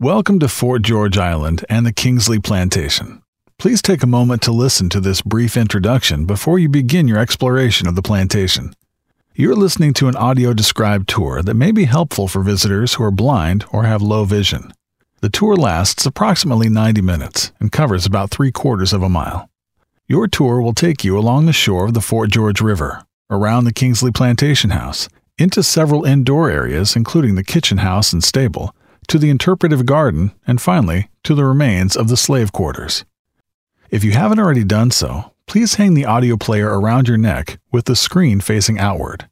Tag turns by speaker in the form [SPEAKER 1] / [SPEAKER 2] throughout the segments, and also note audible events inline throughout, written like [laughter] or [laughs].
[SPEAKER 1] Welcome to Fort George Island and the Kingsley Plantation. Please take a moment to listen to this brief introduction before you begin your exploration of the plantation. You're listening to an audio described tour that may be helpful for visitors who are blind or have low vision. The tour lasts approximately 90 minutes and covers about three quarters of a mile. Your tour will take you along the shore of the Fort George River, around the Kingsley Plantation House, into several indoor areas, including the kitchen house and stable, to the interpretive garden, and finally to the remains of the slave quarters. If you haven't already done so, please hang the audio player around your neck with the screen facing outward.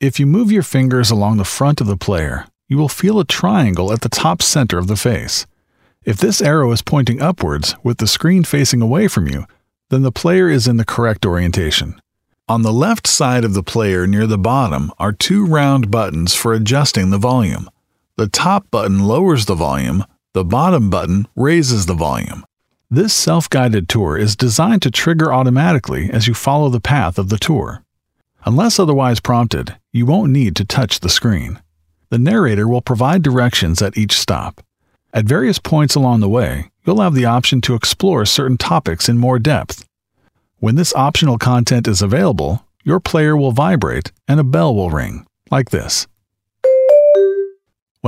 [SPEAKER 1] If you move your fingers along the front of the player, you will feel a triangle at the top center of the face. If this arrow is pointing upwards with the screen facing away from you, then the player is in the correct orientation. On the left side of the player near the bottom are two round buttons for adjusting the volume. The top button lowers the volume, the bottom button raises the volume. This self guided tour is designed to trigger automatically as you follow the path of the tour. Unless otherwise prompted, you won't need to touch the screen. The narrator will provide directions at each stop. At various points along the way, you'll have the option to explore certain topics in more depth. When this optional content is available, your player will vibrate and a bell will ring, like this.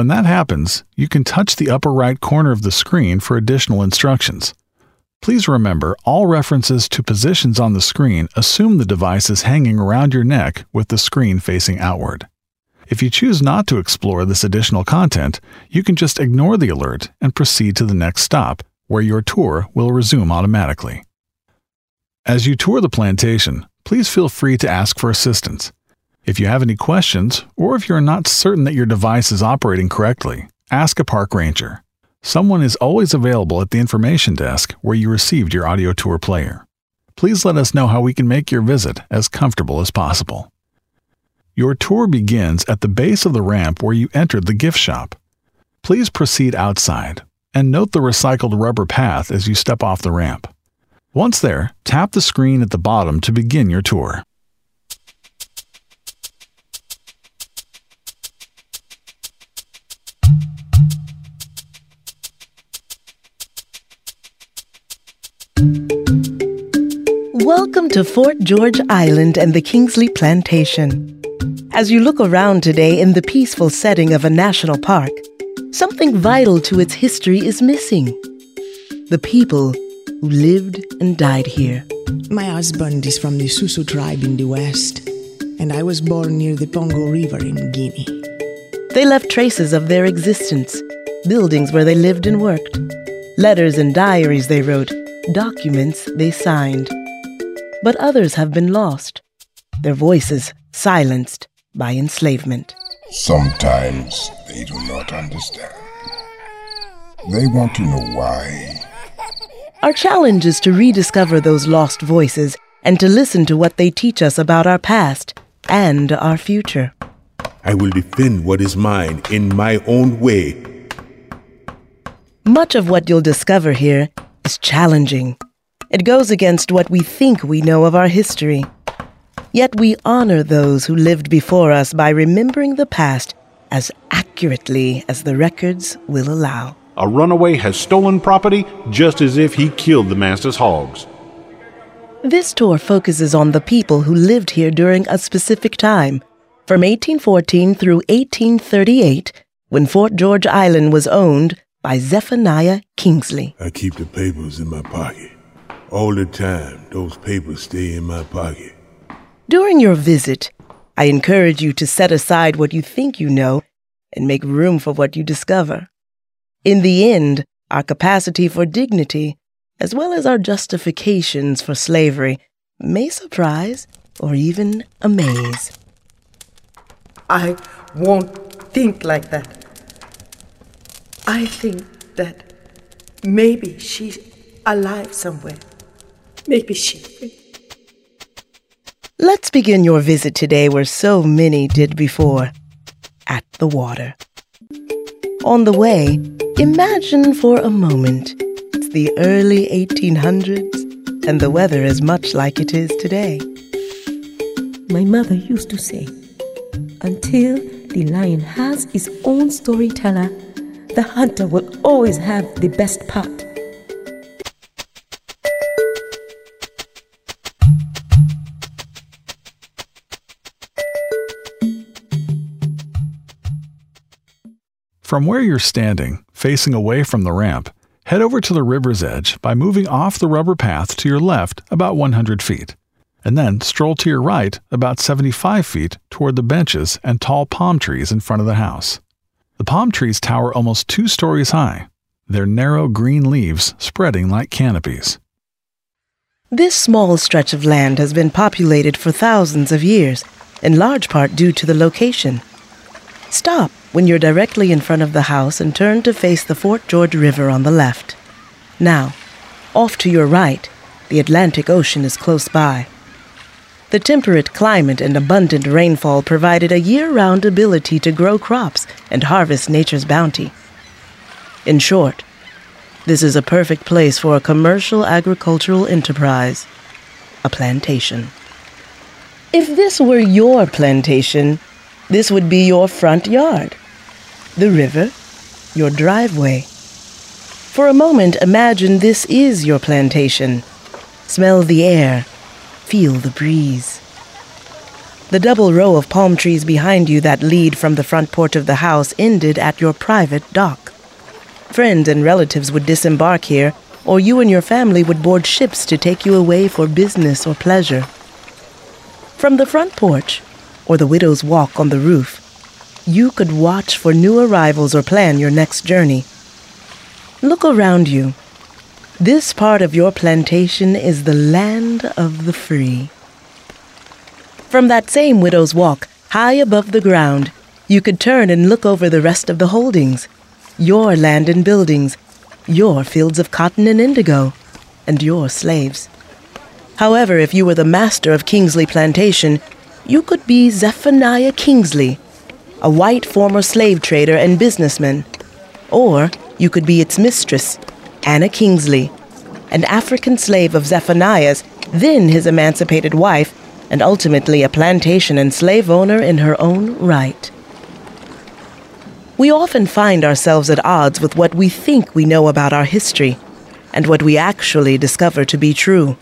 [SPEAKER 1] When that happens, you can touch the upper right corner of the screen for additional instructions. Please remember all references to positions on the screen assume the device is hanging around your neck with the screen facing outward. If you choose not to explore this additional content, you can just ignore the alert and proceed to the next stop, where your tour will resume automatically. As you tour the plantation, please feel free to ask for assistance. If you have any questions, or if you are not certain that your device is operating correctly, ask a park ranger. Someone is always available at the information desk where you received your audio tour player. Please let us know how we can make your visit as comfortable as possible. Your tour begins at the base of the ramp where you entered the gift shop. Please proceed outside and note the recycled rubber path as you step off the ramp. Once there, tap the screen at the bottom to begin your tour.
[SPEAKER 2] Welcome to Fort George Island and the Kingsley Plantation. As you look around today in the peaceful setting of a national park, something vital to its history is missing. The people who lived and died here.
[SPEAKER 3] My husband is from the Susu tribe in the west, and I was born near the Pongo River in Guinea.
[SPEAKER 2] They left traces of their existence, buildings where they lived and worked, letters and diaries they wrote, documents they signed. But others have been lost, their voices silenced by enslavement.
[SPEAKER 4] Sometimes they do not understand. They want to know why.
[SPEAKER 2] Our challenge is to rediscover those lost voices and to listen to what they teach us about our past and our future.
[SPEAKER 5] I will defend what is mine in my own way.
[SPEAKER 2] Much of what you'll discover here is challenging. It goes against what we think we know of our history. Yet we honor those who lived before us by remembering the past as accurately as the records will allow.
[SPEAKER 6] A runaway has stolen property just as if he killed the master's hogs.
[SPEAKER 2] This tour focuses on the people who lived here during a specific time, from 1814 through 1838, when Fort George Island was owned by Zephaniah Kingsley.
[SPEAKER 5] I keep the papers in my pocket. All the time, those papers stay in my pocket.
[SPEAKER 2] During your visit, I encourage you to set aside what you think you know and make room for what you discover. In the end, our capacity for dignity, as well as our justifications for slavery, may surprise or even amaze.
[SPEAKER 7] I won't think like that. I think that maybe she's alive somewhere. Maybe she.
[SPEAKER 2] Let's begin your visit today where so many did before at the water. On the way, imagine for a moment it's the early 1800s and the weather is much like it is today.
[SPEAKER 8] My mother used to say, until the lion has his own storyteller, The hunter will always have the best pot.
[SPEAKER 1] From where you're standing, facing away from the ramp, head over to the river's edge by moving off the rubber path to your left about 100 feet, and then stroll to your right about 75 feet toward the benches and tall palm trees in front of the house. The palm trees tower almost two stories high, their narrow green leaves spreading like canopies.
[SPEAKER 2] This small stretch of land has been populated for thousands of years, in large part due to the location. Stop when you're directly in front of the house and turn to face the Fort George River on the left. Now, off to your right, the Atlantic Ocean is close by. The temperate climate and abundant rainfall provided a year round ability to grow crops and harvest nature's bounty. In short, this is a perfect place for a commercial agricultural enterprise, a plantation. If this were your plantation, this would be your front yard, the river, your driveway. For a moment, imagine this is your plantation. Smell the air, feel the breeze. The double row of palm trees behind you that lead from the front porch of the house ended at your private dock. Friends and relatives would disembark here, or you and your family would board ships to take you away for business or pleasure. From the front porch, or the widow's walk on the roof, you could watch for new arrivals or plan your next journey. Look around you. This part of your plantation is the land of the free. From that same widow's walk, high above the ground, you could turn and look over the rest of the holdings your land and buildings, your fields of cotton and indigo, and your slaves. However, if you were the master of Kingsley Plantation, you could be Zephaniah Kingsley, a white former slave trader and businessman. Or you could be its mistress, Anna Kingsley, an African slave of Zephaniah's, then his emancipated wife, and ultimately a plantation and slave owner in her own right. We often find ourselves at odds with what we think we know about our history and what we actually discover to be true.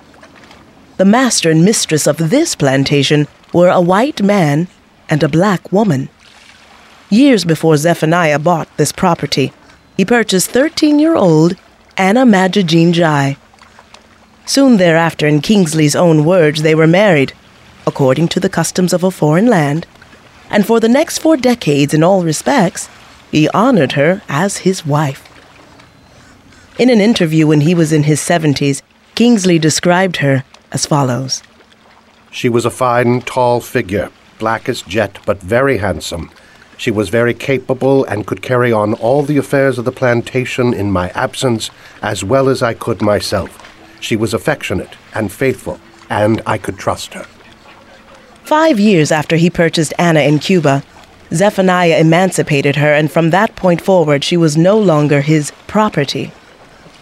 [SPEAKER 2] The master and mistress of this plantation were a white man and a black woman. Years before Zephaniah bought this property, he purchased 13 year old Anna Madgigine Jai. Soon thereafter, in Kingsley's own words, they were married, according to the customs of a foreign land, and for the next four decades, in all respects, he honored her as his wife. In an interview when he was in his 70s, Kingsley described her as follows
[SPEAKER 9] She was a fine, tall figure, black as jet, but very handsome. She was very capable and could carry on all the affairs of the plantation in my absence as well as I could myself. She was affectionate and faithful, and I could trust her.
[SPEAKER 2] Five years after he purchased Anna in Cuba, Zephaniah emancipated her, and from that point forward, she was no longer his property.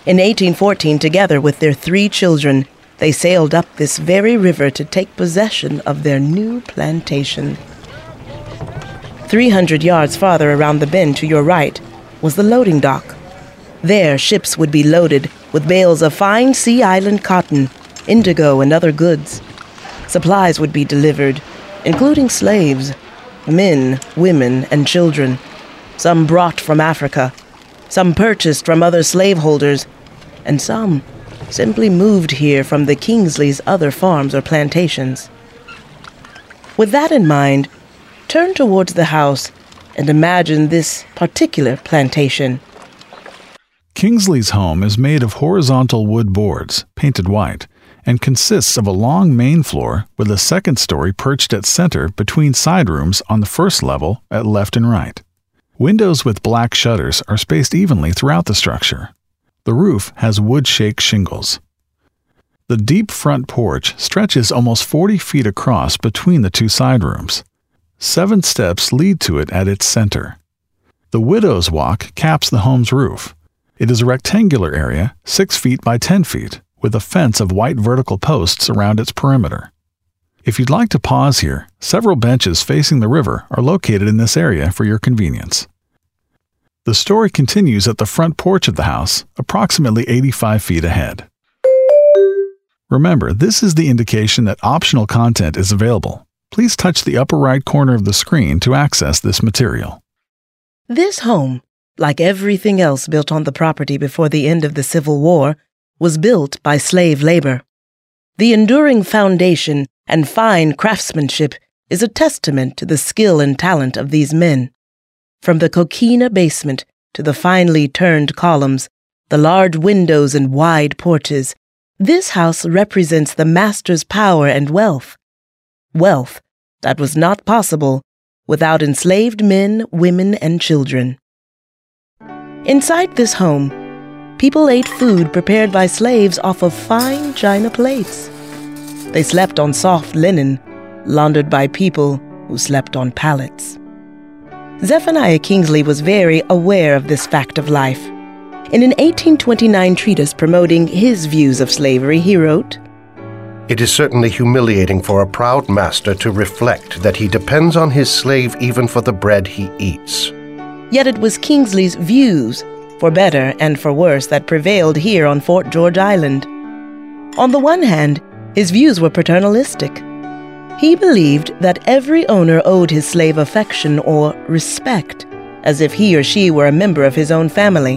[SPEAKER 2] In 1814, together with their three children, they sailed up this very river to take possession of their new plantation. 300 yards farther around the bend to your right was the loading dock. There, ships would be loaded with bales of fine Sea Island cotton, indigo, and other goods. Supplies would be delivered, including slaves, men, women, and children, some brought from Africa, some purchased from other slaveholders, and some simply moved here from the Kingsley's other farms or plantations. With that in mind, turn towards the house and imagine this particular plantation.
[SPEAKER 1] Kingsley's home is made of horizontal wood boards, painted white, and consists of a long main floor with a second story perched at center between side rooms on the first level at left and right. Windows with black shutters are spaced evenly throughout the structure. The roof has wood shake shingles. The deep front porch stretches almost 40 feet across between the two side rooms. Seven steps lead to it at its center. The Widow's Walk caps the home's roof. It is a rectangular area, 6 feet by 10 feet, with a fence of white vertical posts around its perimeter. If you'd like to pause here, several benches facing the river are located in this area for your convenience. The story continues at the front porch of the house, approximately 85 feet ahead. Remember, this is the indication that optional content is available. Please touch the upper right corner of the screen to access this material.
[SPEAKER 2] This home, like everything else built on the property before the end of the Civil War, was built by slave labor. The enduring foundation and fine craftsmanship is a testament to the skill and talent of these men. From the coquina basement to the finely turned columns, the large windows and wide porches, this house represents the master's power and wealth. Wealth that was not possible without enslaved men, women, and children. Inside this home, people ate food prepared by slaves off of fine china plates. They slept on soft linen, laundered by people who slept on pallets. Zephaniah Kingsley was very aware of this fact of life. In an 1829 treatise promoting his views of slavery, he wrote,
[SPEAKER 9] It is certainly humiliating for a proud master to reflect that he depends on his slave even for the bread he eats.
[SPEAKER 2] Yet it was Kingsley's views, for better and for worse, that prevailed here on Fort George Island. On the one hand, his views were paternalistic. He believed that every owner owed his slave affection or respect, as if he or she were a member of his own family.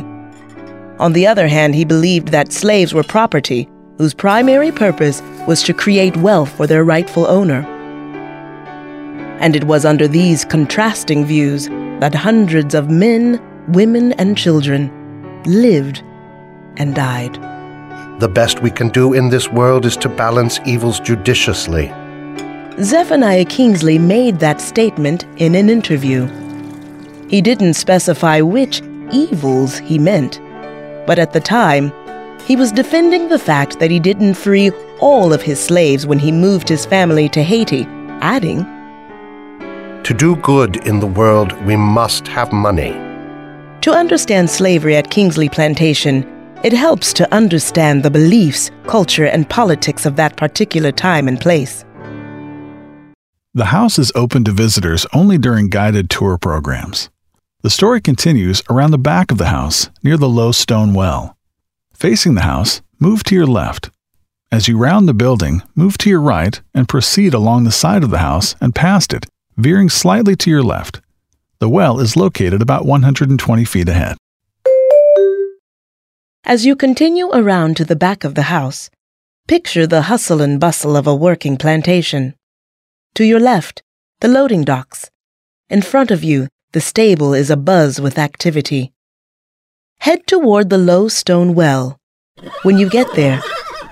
[SPEAKER 2] On the other hand, he believed that slaves were property whose primary purpose was to create wealth for their rightful owner. And it was under these contrasting views that hundreds of men, women, and children lived and died.
[SPEAKER 9] The best we can do in this world is to balance evils judiciously
[SPEAKER 2] Zephaniah Kingsley made that statement in an interview. He didn't specify which evils he meant, but at the time, he was defending the fact that he didn't free all of his slaves when he moved his family to Haiti, adding,
[SPEAKER 9] To do good in the world, we must have money.
[SPEAKER 2] To understand slavery at Kingsley Plantation, it helps to understand the beliefs, culture, and politics of that particular time and place.
[SPEAKER 1] The house is open to visitors only during guided tour programs. The story continues around the back of the house near the low stone well. Facing the house, move to your left. As you round the building, move to your right and proceed along the side of the house and past it, veering slightly to your left. The well is located about 120 feet ahead.
[SPEAKER 2] As you continue around to the back of the house, picture the hustle and bustle of a working plantation. To your left, the loading docks. In front of you, the stable is abuzz with activity. Head toward the low stone well. When you get there,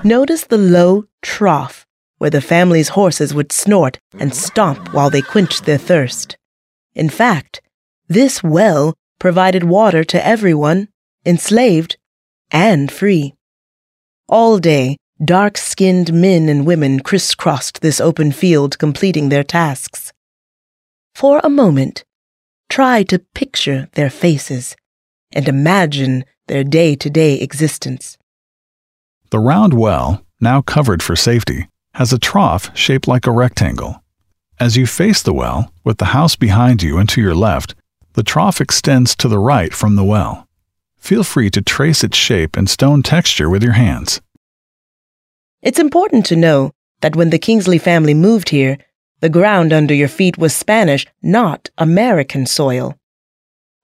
[SPEAKER 2] notice the low trough where the family's horses would snort and stomp while they quenched their thirst. In fact, this well provided water to everyone, enslaved and free. All day, Dark skinned men and women crisscrossed this open field, completing their tasks. For a moment, try to picture their faces and imagine their day to day existence.
[SPEAKER 1] The round well, now covered for safety, has a trough shaped like a rectangle. As you face the well, with the house behind you and to your left, the trough extends to the right from the well. Feel free to trace its shape and stone texture with your hands.
[SPEAKER 2] It's important to know that when the Kingsley family moved here, the ground under your feet was Spanish, not American soil.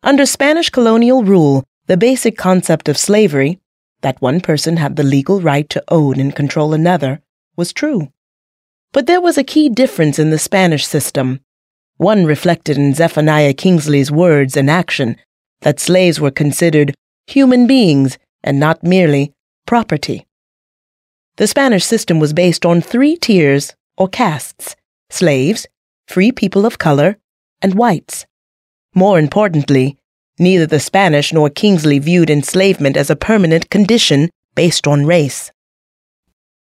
[SPEAKER 2] Under Spanish colonial rule, the basic concept of slavery, that one person had the legal right to own and control another, was true. But there was a key difference in the Spanish system, one reflected in Zephaniah Kingsley's words and action, that slaves were considered human beings and not merely property. The Spanish system was based on three tiers or castes slaves, free people of color, and whites. More importantly, neither the Spanish nor Kingsley viewed enslavement as a permanent condition based on race.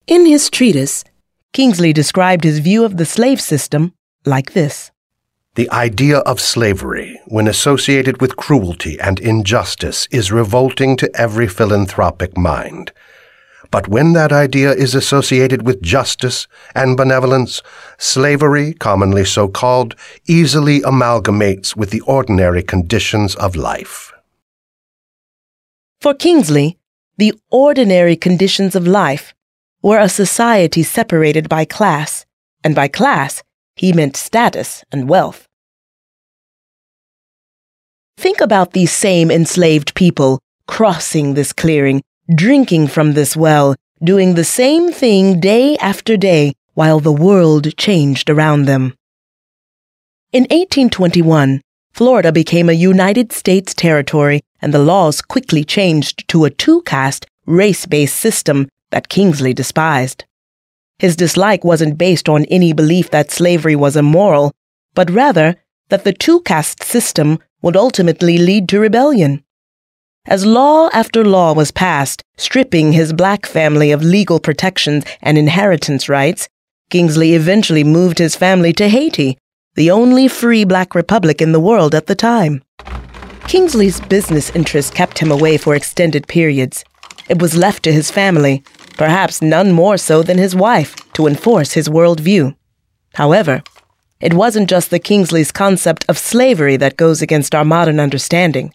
[SPEAKER 2] In his treatise, Kingsley described his view of the slave system like this
[SPEAKER 9] The idea of slavery, when associated with cruelty and injustice, is revolting to every philanthropic mind. But when that idea is associated with justice and benevolence, slavery, commonly so called, easily amalgamates with the ordinary conditions of life.
[SPEAKER 2] For Kingsley, the ordinary conditions of life were a society separated by class, and by class, he meant status and wealth. Think about these same enslaved people crossing this clearing, drinking from this well, doing the same thing day after day while the world changed around them. In 1821, Florida became a United States territory and the laws quickly changed to a two caste, race based system that Kingsley despised. His dislike wasn't based on any belief that slavery was immoral, but rather that the two caste system would ultimately lead to rebellion. As law after law was passed, stripping his black family of legal protections and inheritance rights, Kingsley eventually moved his family to Haiti, the only free black republic in the world at the time. Kingsley's business interests kept him away for extended periods. It was left to his family, perhaps none more so than his wife, to enforce his worldview. However, it wasn't just the Kingsley's concept of slavery that goes against our modern understanding.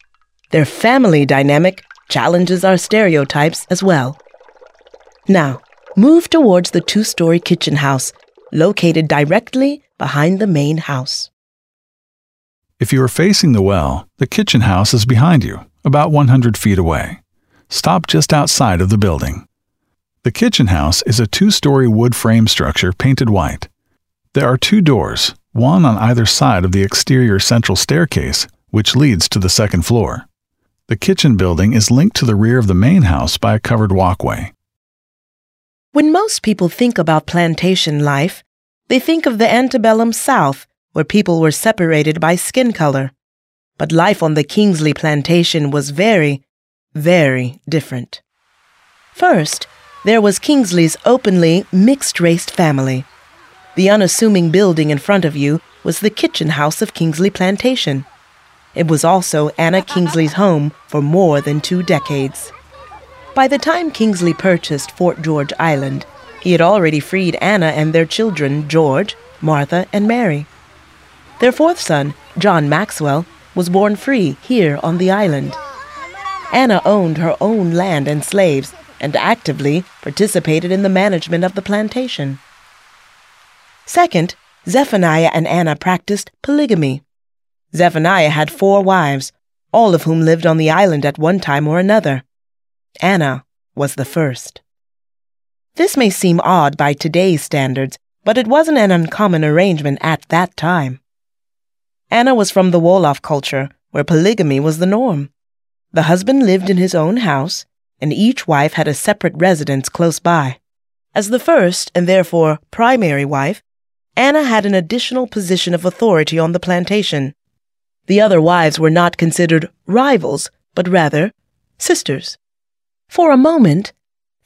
[SPEAKER 2] Their family dynamic challenges our stereotypes as well. Now, move towards the two story kitchen house, located directly behind the main house.
[SPEAKER 1] If you are facing the well, the kitchen house is behind you, about 100 feet away. Stop just outside of the building. The kitchen house is a two story wood frame structure painted white. There are two doors, one on either side of the exterior central staircase, which leads to the second floor. The kitchen building is linked to the rear of the main house by a covered walkway.
[SPEAKER 2] When most people think about plantation life, they think of the antebellum South, where people were separated by skin color. But life on the Kingsley plantation was very, very different. First, there was Kingsley's openly mixed raced family. The unassuming building in front of you was the kitchen house of Kingsley Plantation. It was also Anna Kingsley's home for more than two decades. By the time Kingsley purchased Fort George Island, he had already freed Anna and their children, George, Martha, and Mary. Their fourth son, John Maxwell, was born free here on the island. Anna owned her own land and slaves and actively participated in the management of the plantation. Second, Zephaniah and Anna practiced polygamy. Zephaniah had four wives, all of whom lived on the island at one time or another. Anna was the first. This may seem odd by today's standards, but it wasn't an uncommon arrangement at that time. Anna was from the Wolof culture, where polygamy was the norm. The husband lived in his own house, and each wife had a separate residence close by. As the first, and therefore primary wife, Anna had an additional position of authority on the plantation. The other wives were not considered rivals, but rather sisters. For a moment,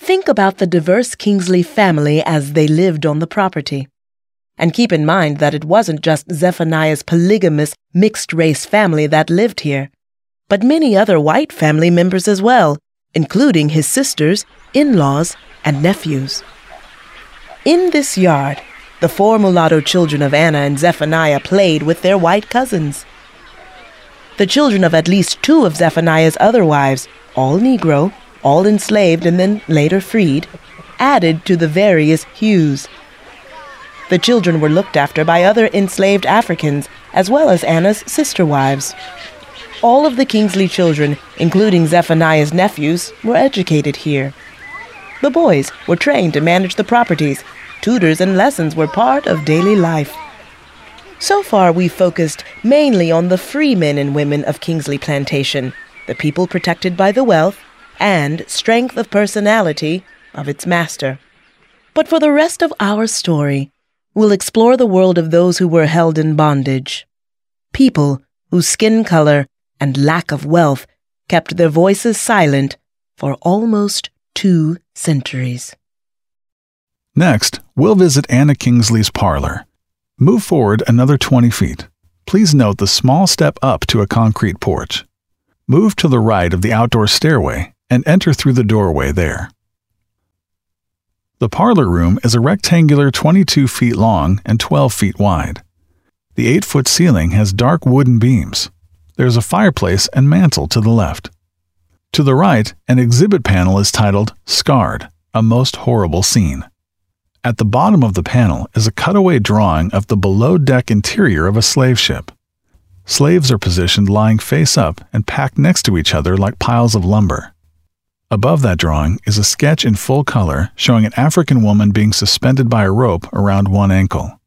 [SPEAKER 2] Think about the diverse Kingsley family as they lived on the property. And keep in mind that it wasn't just Zephaniah's polygamous mixed race family that lived here, but many other white family members as well, including his sisters, in laws, and nephews. In this yard, the four mulatto children of Anna and Zephaniah played with their white cousins. The children of at least two of Zephaniah's other wives, all Negro, all enslaved and then later freed, added to the various hues. The children were looked after by other enslaved Africans, as well as Anna's sister wives. All of the Kingsley children, including Zephaniah's nephews, were educated here. The boys were trained to manage the properties. Tutors and lessons were part of daily life. So far, we've focused mainly on the free men and women of Kingsley Plantation, the people protected by the wealth and strength of personality of its master. But for the rest of our story, we'll explore the world of those who were held in bondage. People whose skin color and lack of wealth kept their voices silent for almost two centuries.
[SPEAKER 1] Next, we'll visit Anna Kingsley's parlor. Move forward another 20 feet. Please note the small step up to a concrete porch. Move to the right of the outdoor stairway and enter through the doorway there. The parlor room is a rectangular 22 feet long and 12 feet wide. The 8 foot ceiling has dark wooden beams. There's a fireplace and mantel to the left. To the right, an exhibit panel is titled Scarred, a most horrible scene. At the bottom of the panel is a cutaway drawing of the below deck interior of a slave ship. Slaves are positioned lying face up and packed next to each other like piles of lumber. Above that drawing is a sketch in full color showing an African woman being suspended by a rope around one ankle.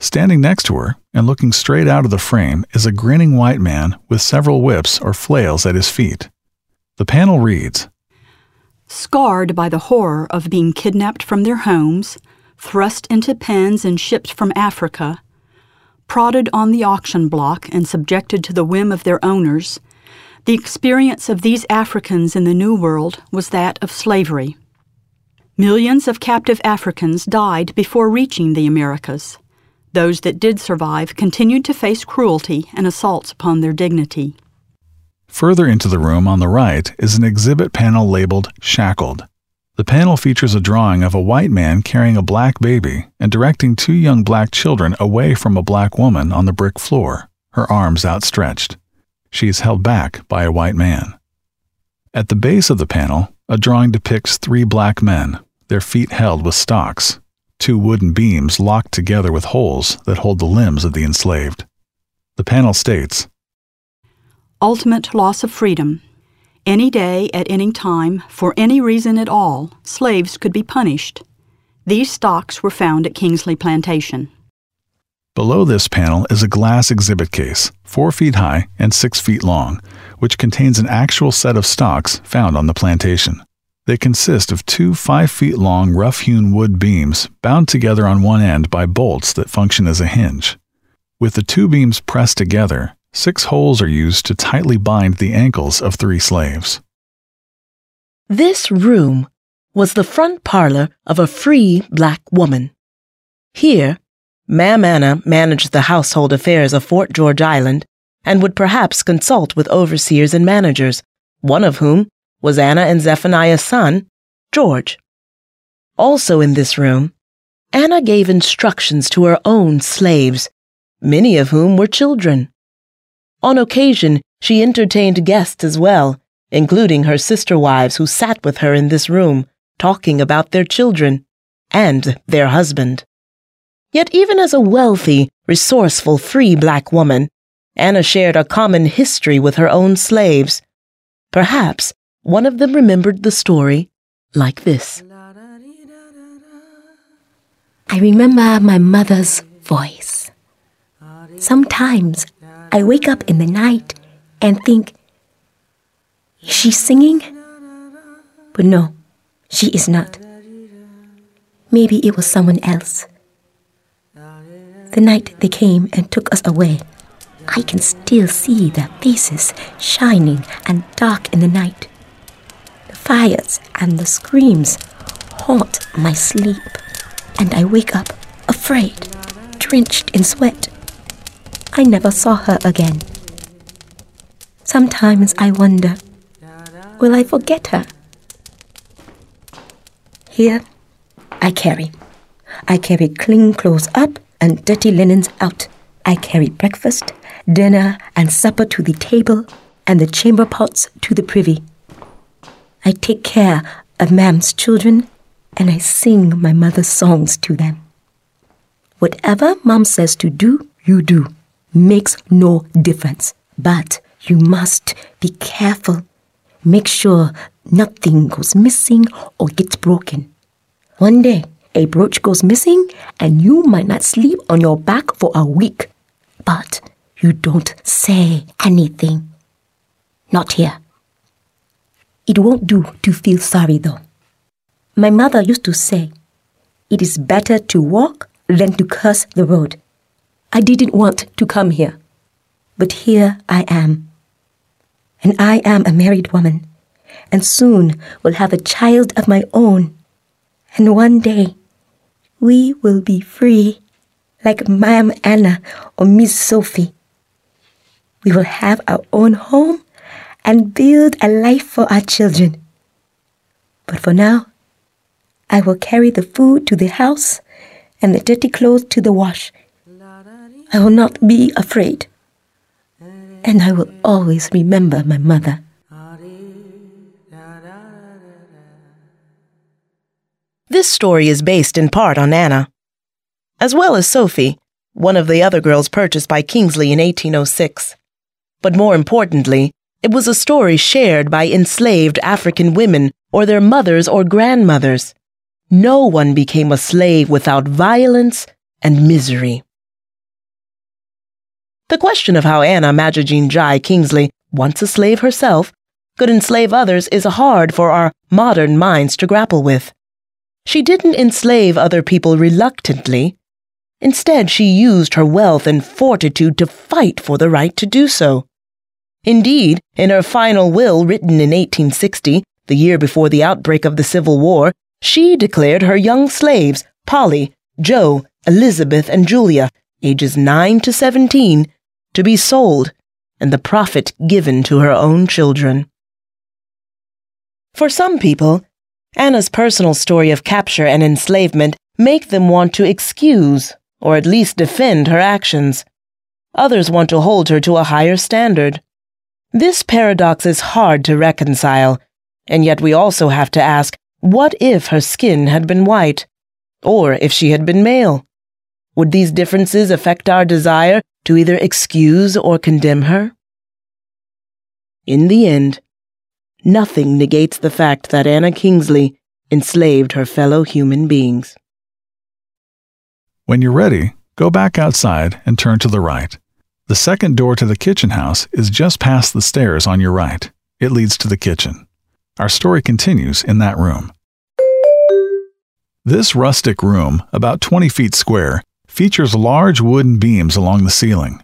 [SPEAKER 1] Standing next to her and looking straight out of the frame is a grinning white man with several whips or flails at his feet. The panel reads
[SPEAKER 10] Scarred by the horror of being kidnapped from their homes, thrust into pens and shipped from Africa, prodded on the auction block and subjected to the whim of their owners, the experience of these Africans in the New World was that of slavery. Millions of captive Africans died before reaching the Americas. Those that did survive continued to face cruelty and assaults upon their dignity.
[SPEAKER 1] Further into the room on the right is an exhibit panel labeled Shackled. The panel features a drawing of a white man carrying a black baby and directing two young black children away from a black woman on the brick floor, her arms outstretched. She is held back by a white man. At the base of the panel, a drawing depicts three black men, their feet held with stocks, two wooden beams locked together with holes that hold the limbs of the enslaved. The panel states
[SPEAKER 10] Ultimate loss of freedom. Any day, at any time, for any reason at all, slaves could be punished. These stocks were found at Kingsley Plantation.
[SPEAKER 1] Below this panel is a glass exhibit case, 4 feet high and 6 feet long, which contains an actual set of stocks found on the plantation. They consist of two 5 feet long rough hewn wood beams bound together on one end by bolts that function as a hinge. With the two beams pressed together, six holes are used to tightly bind the ankles of three slaves.
[SPEAKER 2] This room was the front parlor of a free black woman. Here, Ma'am Anna managed the household affairs of Fort George Island and would perhaps consult with overseers and managers, one of whom was Anna and Zephaniah's son, George. Also in this room, Anna gave instructions to her own slaves, many of whom were children. On occasion, she entertained guests as well, including her sister wives who sat with her in this room, talking about their children and their husband. Yet, even as a wealthy, resourceful, free black woman, Anna shared a common history with her own slaves. Perhaps one of them remembered the story like this
[SPEAKER 11] I remember my mother's voice. Sometimes I wake up in the night and think, is she singing? But no, she is not. Maybe it was someone else. The night they came and took us away, I can still see their faces shining and dark in the night. The fires and the screams haunt my sleep, and I wake up afraid, drenched in sweat. I never saw her again. Sometimes I wonder, will I forget her? Here I carry. I carry clean clothes up and dirty linens out. I carry breakfast, dinner, and supper to the table, and the chamber pots to the privy. I take care of Mam's children, and I sing my mother's songs to them. Whatever Mom says to do, you do. Makes no difference. But you must be careful. Make sure nothing goes missing or gets broken. One day, a brooch goes missing and you might not sleep on your back for a week. But you don't say anything. Not here. It won't do to feel sorry though. My mother used to say, It is better to walk than to curse the road. I didn't want to come here, but here I am. And I am a married woman, and soon will have a child of my own. And one day, we will be free, like Ma'am Anna or Miss Sophie. We will have our own home and build a life for our children. But for now, I will carry the food to the house and the dirty clothes to the wash. I will not be afraid. And I will always remember my mother.
[SPEAKER 2] This story is based in part on Anna, as well as Sophie, one of the other girls purchased by Kingsley in 1806. But more importantly, it was a story shared by enslaved African women or their mothers or grandmothers. No one became a slave without violence and misery. The question of how Anna Madgigine Jai Kingsley, once a slave herself, could enslave others is hard for our modern minds to grapple with. She didn't enslave other people reluctantly. Instead, she used her wealth and fortitude to fight for the right to do so. Indeed, in her final will written in 1860, the year before the outbreak of the Civil War, she declared her young slaves, Polly, Joe, Elizabeth, and Julia, ages 9 to 17, to be sold, and the profit given to her own children. For some people, Anna's personal story of capture and enslavement make them want to excuse, or at least defend her actions. Others want to hold her to a higher standard. This paradox is hard to reconcile, and yet we also have to ask, what if her skin had been white? Or if she had been male? Would these differences affect our desire to either excuse or condemn her? In the end, nothing negates the fact that Anna Kingsley enslaved her fellow human beings.
[SPEAKER 1] When you're ready, go back outside and turn to the right. The second door to the kitchen house is just past the stairs on your right. It leads to the kitchen. Our story continues in that room. This rustic room, about 20 feet square, features large wooden beams along the ceiling.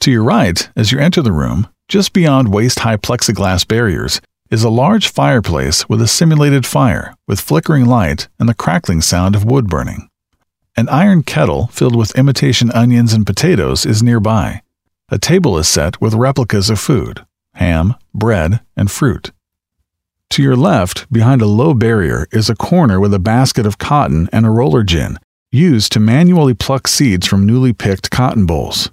[SPEAKER 1] To your right, as you enter the room, just beyond waist high plexiglass barriers, is a large fireplace with a simulated fire, with flickering light and the crackling sound of wood burning. An iron kettle filled with imitation onions and potatoes is nearby. A table is set with replicas of food ham, bread, and fruit. To your left, behind a low barrier, is a corner with a basket of cotton and a roller gin, used to manually pluck seeds from newly picked cotton bolls.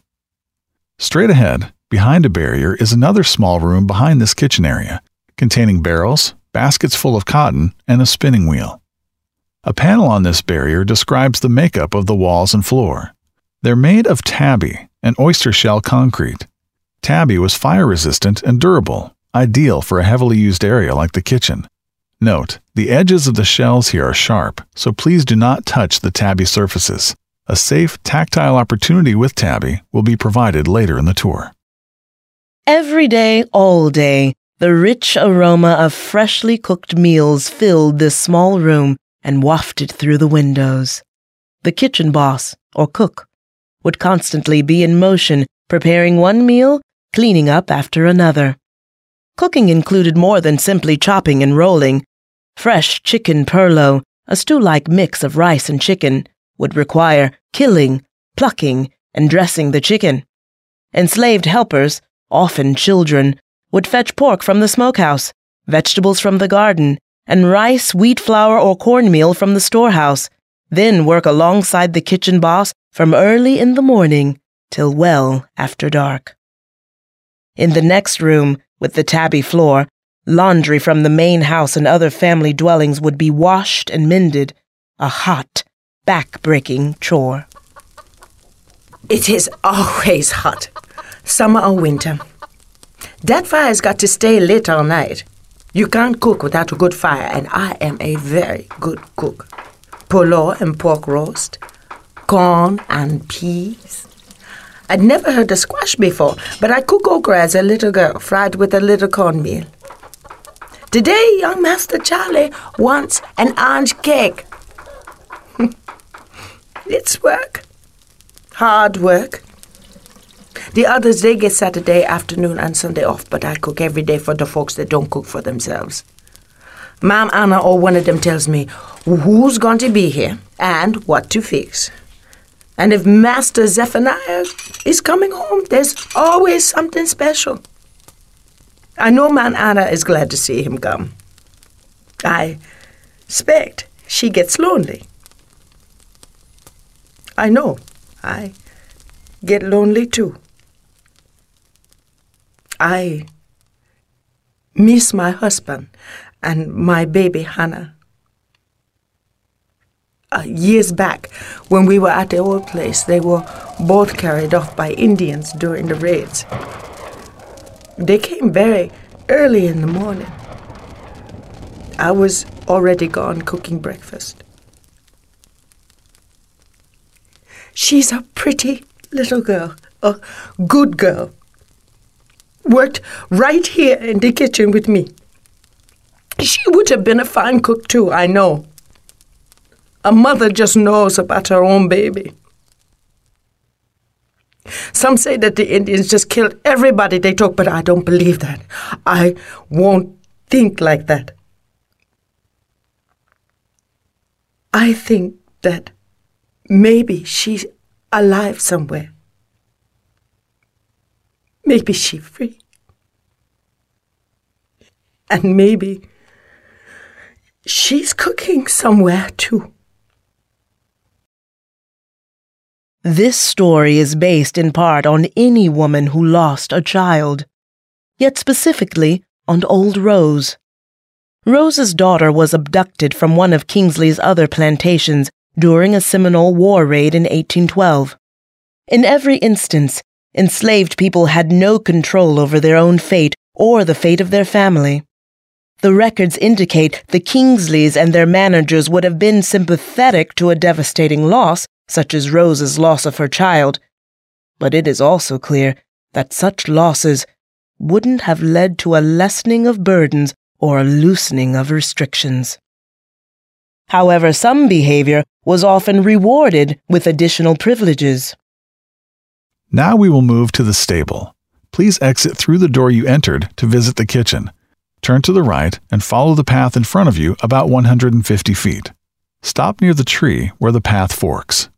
[SPEAKER 1] Straight ahead, behind a barrier, is another small room behind this kitchen area, containing barrels, baskets full of cotton, and a spinning wheel. A panel on this barrier describes the makeup of the walls and floor. They're made of tabby and oyster shell concrete. Tabby was fire resistant and durable, ideal for a heavily used area like the kitchen. Note, the edges of the shells here are sharp, so please do not touch the tabby surfaces. A safe, tactile opportunity with tabby will be provided later in the tour.
[SPEAKER 2] Every day, all day, the rich aroma of freshly cooked meals filled this small room and wafted through the windows. The kitchen boss, or cook, would constantly be in motion, preparing one meal, cleaning up after another. Cooking included more than simply chopping and rolling. Fresh chicken purlo, a stew like mix of rice and chicken, would require killing, plucking, and dressing the chicken. Enslaved helpers, often children, would fetch pork from the smokehouse, vegetables from the garden, and rice, wheat flour, or cornmeal from the storehouse, then work alongside the kitchen boss from early in the morning till well after dark. In the next room, with the tabby floor, laundry from the main house and other family dwellings would be washed and mended, a hot, back-breaking chore.
[SPEAKER 7] It is always hot, summer or winter. That fire's got to stay lit all night. You can't cook without a good fire, and I am a very good cook. Polo and pork roast, corn and peas. I'd never heard of squash before, but I cook okra as a little girl, fried with a little cornmeal. Today, young Master Charlie wants an orange cake. [laughs] it's work. Hard work. The others, they get Saturday afternoon and Sunday off, but I cook every day for the folks that don't cook for themselves. Mom Anna or one of them tells me who's going to be here and what to fix. And if Master Zephaniah is coming home, there's always something special. I know Mom Anna is glad to see him come. I expect she gets lonely. I know. I get lonely too. I miss my husband and my baby Hannah. uh, years back when we were at the old place. They were both carried off by Indians during the raids. They came very early in the morning. I was already gone cooking breakfast. She's a pretty little girl, a good girl. Worked right here in the kitchen with me. She would have been a fine cook too, I know. A mother just knows about her own baby. Some say that the Indians just killed everybody they took, but I don't believe that. I won't think like that. I think that maybe she's alive somewhere. Maybe she's free. And maybe she's cooking somewhere too.
[SPEAKER 2] This story is based in part on any woman who lost a child, yet specifically on old Rose. Rose's daughter was abducted from one of Kingsley's other plantations during a Seminole war raid in 1812. In every instance, enslaved people had no control over their own fate or the fate of their family. The records indicate the Kingsleys and their managers would have been sympathetic to a devastating loss such as Rose's loss of her child, but it is also clear that such losses wouldn't have led to a lessening of burdens or a loosening of restrictions. However, some behavior was often rewarded with additional privileges.
[SPEAKER 1] Now we will move to the stable. Please exit through the door you entered to visit the kitchen. Turn to the right and follow the path in front of you about 150 feet. Stop near the tree where the path forks.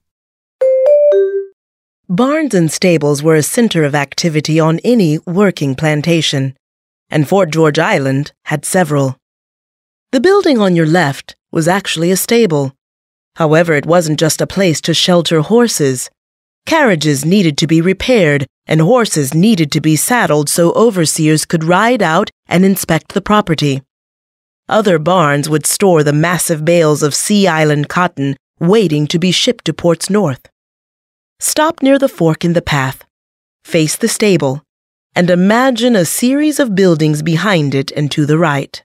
[SPEAKER 2] Barns and stables were a center of activity on any working plantation, and Fort George Island had several. The building on your left was actually a stable. However, it wasn't just a place to shelter horses. Carriages needed to be repaired, and horses needed to be saddled so overseers could ride out and inspect the property. Other barns would store the massive bales of Sea Island cotton waiting to be shipped to ports north. Stop near the fork in the path, face the stable, and imagine a series of buildings behind it and to the right.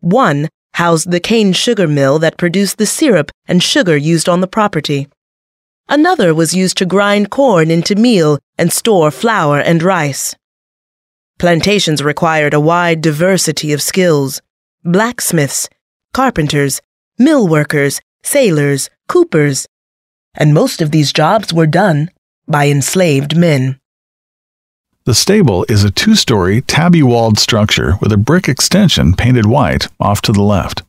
[SPEAKER 2] One housed the cane sugar mill that produced the syrup and sugar used on the property. Another was used to grind corn into meal and store flour and rice. Plantations required a wide diversity of skills blacksmiths, carpenters, mill workers, sailors, coopers, and most of these jobs were done by enslaved men.
[SPEAKER 1] The stable is a two story, tabby walled structure with a brick extension painted white off to the left.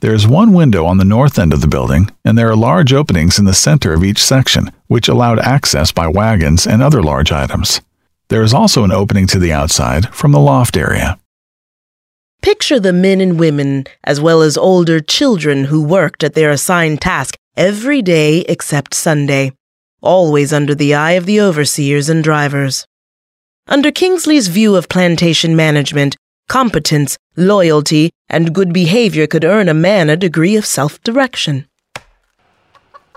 [SPEAKER 1] There is one window on the north end of the building, and there are large openings in the center of each section, which allowed access by wagons and other large items. There is also an opening to the outside from the loft area.
[SPEAKER 2] Picture the men and women, as well as older children who worked at their assigned task every day except Sunday, always under the eye of the overseers and drivers. Under Kingsley's view of plantation management, competence, loyalty, and good behavior could earn a man a degree of self direction.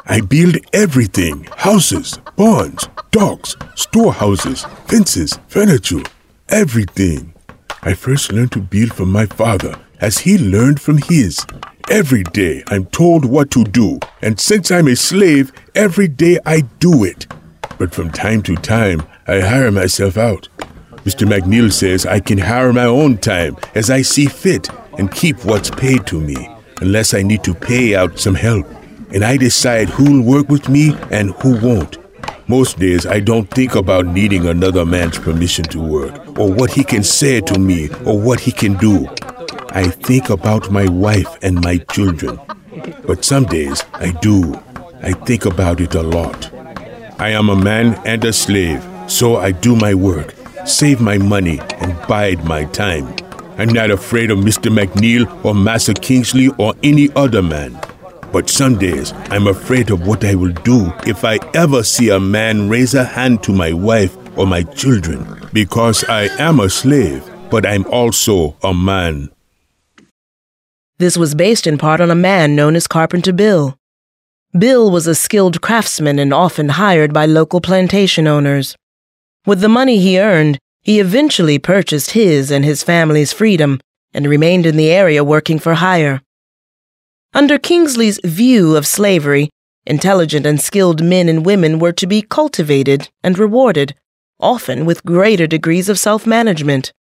[SPEAKER 5] I build everything houses, barns, docks, storehouses, fences, furniture, everything. I first learned to build from my father as he learned from his. Every day I'm told what to do, and since I'm a slave, every day I do it. But from time to time, I hire myself out. Mr. McNeil says I can hire my own time as I see fit and keep what's paid to me, unless I need to pay out some help. And I decide who'll work with me and who won't. Most days I don't think about needing another man's permission to work, or what he can say to me, or what he can do. I think about my wife and my children. But some days I do. I think about it a lot. I am a man and a slave, so I do my work, save my money, and bide my time. I'm not afraid of Mr. McNeil or Master Kingsley or any other man. But some days I'm afraid of what I will do if I ever see a man raise a hand to my wife or my children, because I am a slave, but I'm also a man.
[SPEAKER 2] This was based in part on a man known as Carpenter Bill. Bill was a skilled craftsman and often hired by local plantation owners. With the money he earned, he eventually purchased his and his family's freedom and remained in the area working for hire. Under Kingsley's view of slavery, intelligent and skilled men and women were to be cultivated and rewarded, often with greater degrees of self management.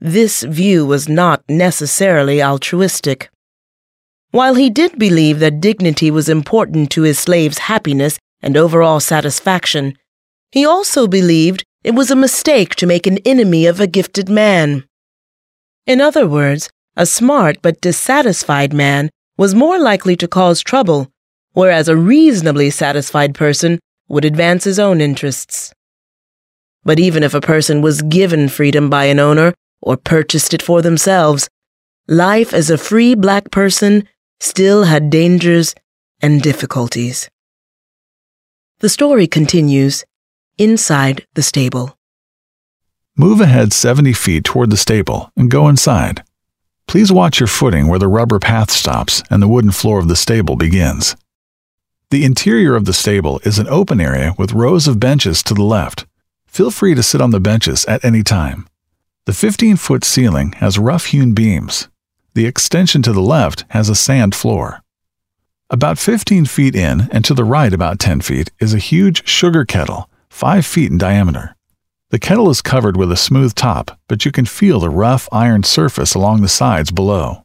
[SPEAKER 2] This view was not necessarily altruistic. While he did believe that dignity was important to his slaves' happiness and overall satisfaction, he also believed it was a mistake to make an enemy of a gifted man. In other words, a smart but dissatisfied man was more likely to cause trouble, whereas a reasonably satisfied person would advance his own interests. But even if a person was given freedom by an owner or purchased it for themselves, life as a free black person still had dangers and difficulties. The story continues inside the stable.
[SPEAKER 1] Move ahead 70 feet toward the stable and go inside. Please watch your footing where the rubber path stops and the wooden floor of the stable begins. The interior of the stable is an open area with rows of benches to the left. Feel free to sit on the benches at any time. The 15 foot ceiling has rough hewn beams. The extension to the left has a sand floor. About 15 feet in and to the right about 10 feet is a huge sugar kettle 5 feet in diameter. The kettle is covered with a smooth top, but you can feel the rough iron surface along the sides below.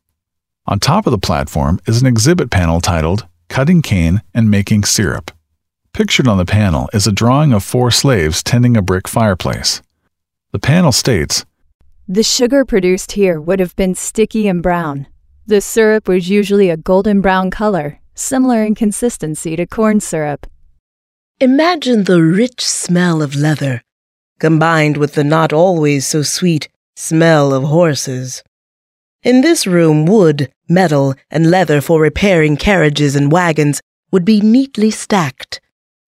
[SPEAKER 1] On top of the platform is an exhibit panel titled Cutting Cane and Making Syrup. Pictured on the panel is a drawing of four slaves tending a brick fireplace. The panel states
[SPEAKER 12] The sugar produced here would have been sticky and brown. The syrup was usually a golden brown color, similar in consistency to corn syrup.
[SPEAKER 2] Imagine the rich smell of leather, combined with the not always so sweet smell of horses. In this room, wood, metal, and leather for repairing carriages and wagons would be neatly stacked.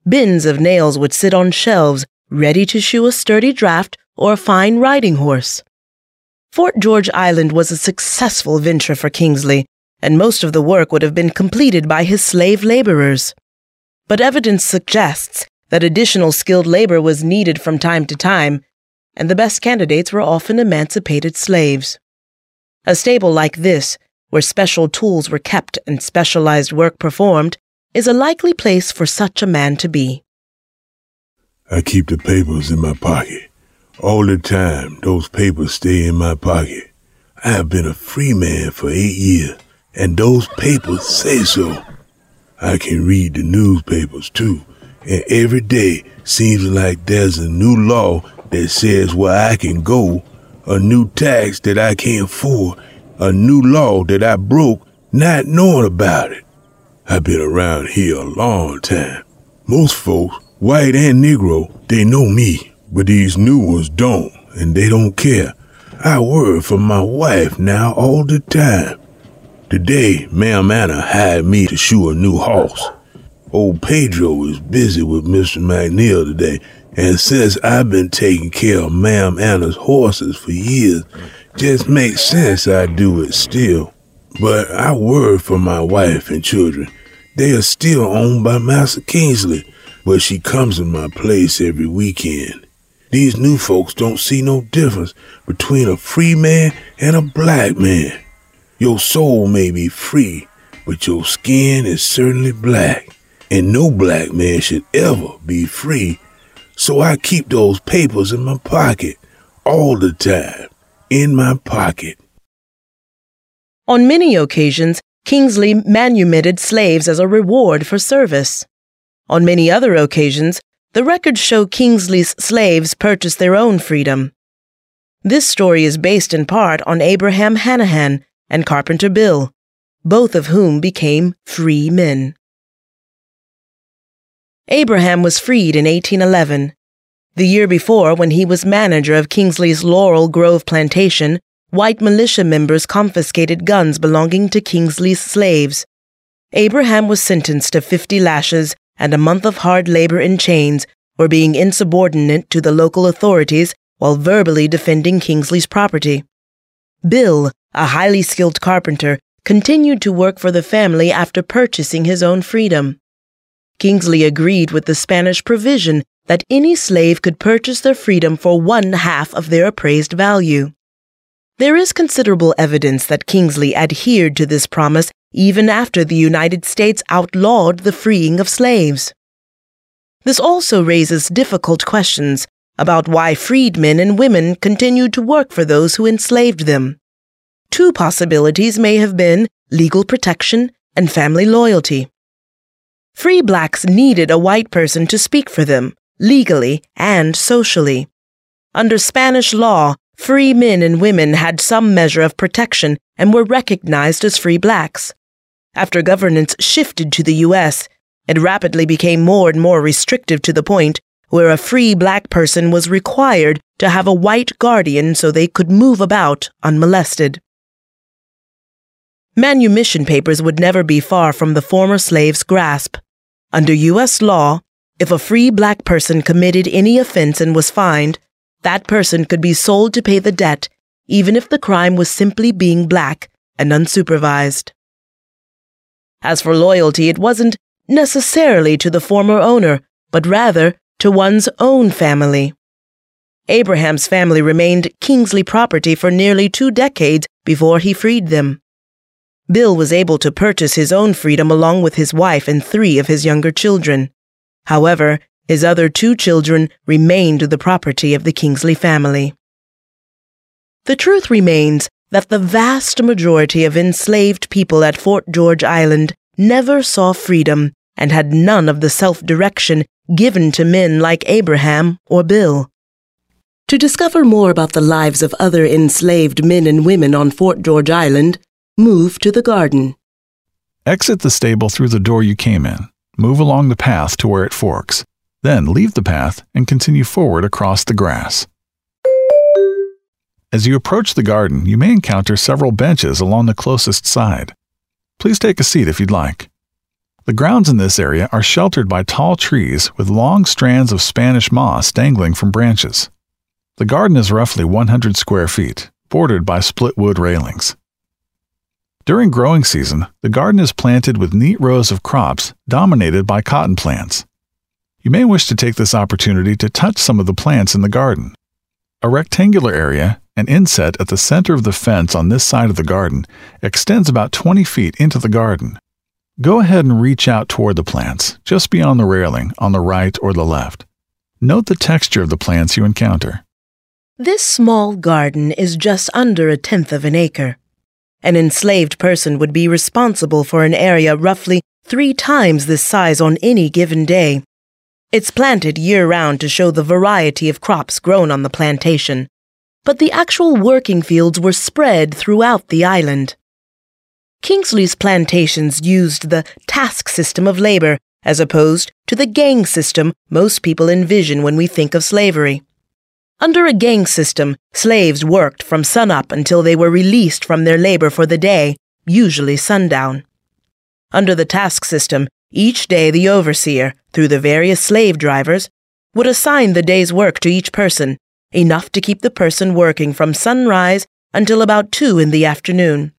[SPEAKER 2] Bins of nails would sit on shelves, ready to shoe a sturdy draft or a fine riding horse. Fort George Island was a successful venture for Kingsley, and most of the work would have been completed by his slave laborers but evidence suggests that additional skilled labor was needed from time to time, and the best candidates were often emancipated slaves. A stable like this, where special tools were kept and specialized work performed, is a likely place for such a man to be.
[SPEAKER 5] I keep the papers in my pocket. All the time, those papers stay in my pocket. I have been a free man for eight years, and those papers say so. I can read the newspapers too, and every day seems like there's a new law that says where I can go, a new tax that I can't afford, a new law that I broke not knowing about it. I've been around here a long time. Most folks, white and Negro, they know me, but these new ones don't, and they don't care. I worry for my wife now all the time. Today, Ma'am Anna hired me to shoe a new horse. Old Pedro is busy with Mr. McNeil today, and since I've been taking care of Ma'am Anna's horses for years, just makes sense I do it still. But I worry for my wife and children. They are still owned by Master Kingsley, but she comes in my place every weekend. These new folks don't see no difference between a free man and a black man. Your soul may be free, but your skin is certainly black, and no black man should ever be free. So I keep those papers in my pocket all the time, in my pocket.
[SPEAKER 2] On many occasions, Kingsley manumitted slaves as a reward for service. On many other occasions, the records show Kingsley's slaves purchased their own freedom. This story is based in part on Abraham Hanahan, and Carpenter Bill, both of whom became free men. Abraham was freed in 1811. The year before, when he was manager of Kingsley's Laurel Grove plantation, white militia members confiscated guns belonging to Kingsley's slaves. Abraham was sentenced to 50 lashes and a month of hard labor in chains for being insubordinate to the local authorities while verbally defending Kingsley's property. Bill, a highly skilled carpenter, continued to work for the family after purchasing his own freedom. Kingsley agreed with the Spanish provision that any slave could purchase their freedom for one half of their appraised value. There is considerable evidence that Kingsley adhered to this promise even after the United States outlawed the freeing of slaves. This also raises difficult questions about why freedmen and women continued to work for those who enslaved them. Two possibilities may have been legal protection and family loyalty. Free blacks needed a white person to speak for them, legally and socially. Under Spanish law, free men and women had some measure of protection and were recognized as free blacks. After governance shifted to the U.S., it rapidly became more and more restrictive to the point where a free black person was required to have a white guardian so they could move about unmolested. Manumission papers would never be far from the former slave's grasp. Under U.S. law, if a free black person committed any offense and was fined, that person could be sold to pay the debt, even if the crime was simply being black and unsupervised. As for loyalty, it wasn't necessarily to the former owner, but rather to one's own family. Abraham's family remained Kingsley property for nearly two decades before he freed them. Bill was able to purchase his own freedom along with his wife and three of his younger children. However, his other two children remained the property of the Kingsley family. The truth remains that the vast majority of enslaved people at Fort George Island never saw freedom and had none of the self direction given to men like Abraham or Bill. To discover more about the lives of other enslaved men and women on Fort George Island, move to the garden.
[SPEAKER 1] Exit the stable through the door you came in. Move along the path to where it forks. Then leave the path and continue forward across the grass. As you approach the garden, you may encounter several benches along the closest side. Please take a seat if you'd like. The grounds in this area are sheltered by tall trees with long strands of Spanish moss dangling from branches. The garden is roughly 100 square feet, bordered by split wood railings. During growing season, the garden is planted with neat rows of crops dominated by cotton plants. You may wish to take this opportunity to touch some of the plants in the garden. A rectangular area, an inset at the center of the fence on this side of the garden, extends about 20 feet into the garden. Go ahead and reach out toward the plants, just beyond the railing, on the right or the left. Note the texture of the plants you encounter.
[SPEAKER 2] This small garden is just under a tenth of an acre. An enslaved person would be responsible for an area roughly three times this size on any given day. It's planted year round to show the variety of crops grown on the plantation, but the actual working fields were spread throughout the island. Kingsley's plantations used the task system of labor as opposed to the gang system most people envision when we think of slavery. Under a gang system, slaves worked from sunup until they were released from their labor for the day, usually sundown. Under the task system, each day the overseer, through the various slave drivers, would assign the day's work to each person, enough to keep the person working from sunrise until about two in the afternoon.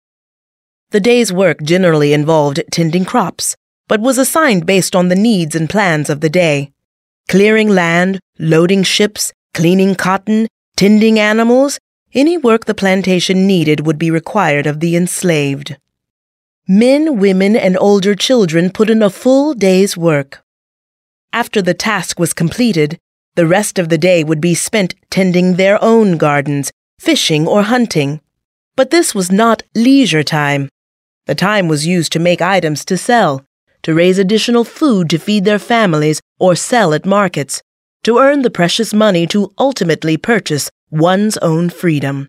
[SPEAKER 2] The day's work generally involved tending crops, but was assigned based on the needs and plans of the day. Clearing land, loading ships, cleaning cotton, tending animals, any work the plantation needed would be required of the enslaved. Men, women, and older children put in a full day's work. After the task was completed, the rest of the day would be spent tending their own gardens, fishing, or hunting. But this was not leisure time. The time was used to make items to sell, to raise additional food to feed their families or sell at markets, to earn the precious money to ultimately purchase one's own freedom.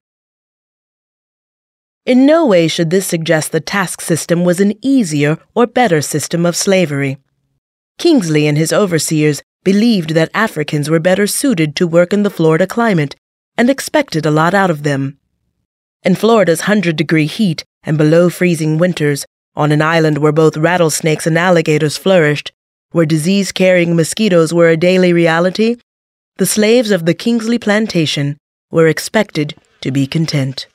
[SPEAKER 2] In no way should this suggest the task system was an easier or better system of slavery. Kingsley and his overseers believed that Africans were better suited to work in the Florida climate and expected a lot out of them. In Florida's 100 degree heat and below freezing winters, on an island where both rattlesnakes and alligators flourished, where disease carrying mosquitoes were a daily reality, the slaves of the Kingsley plantation were expected to be content.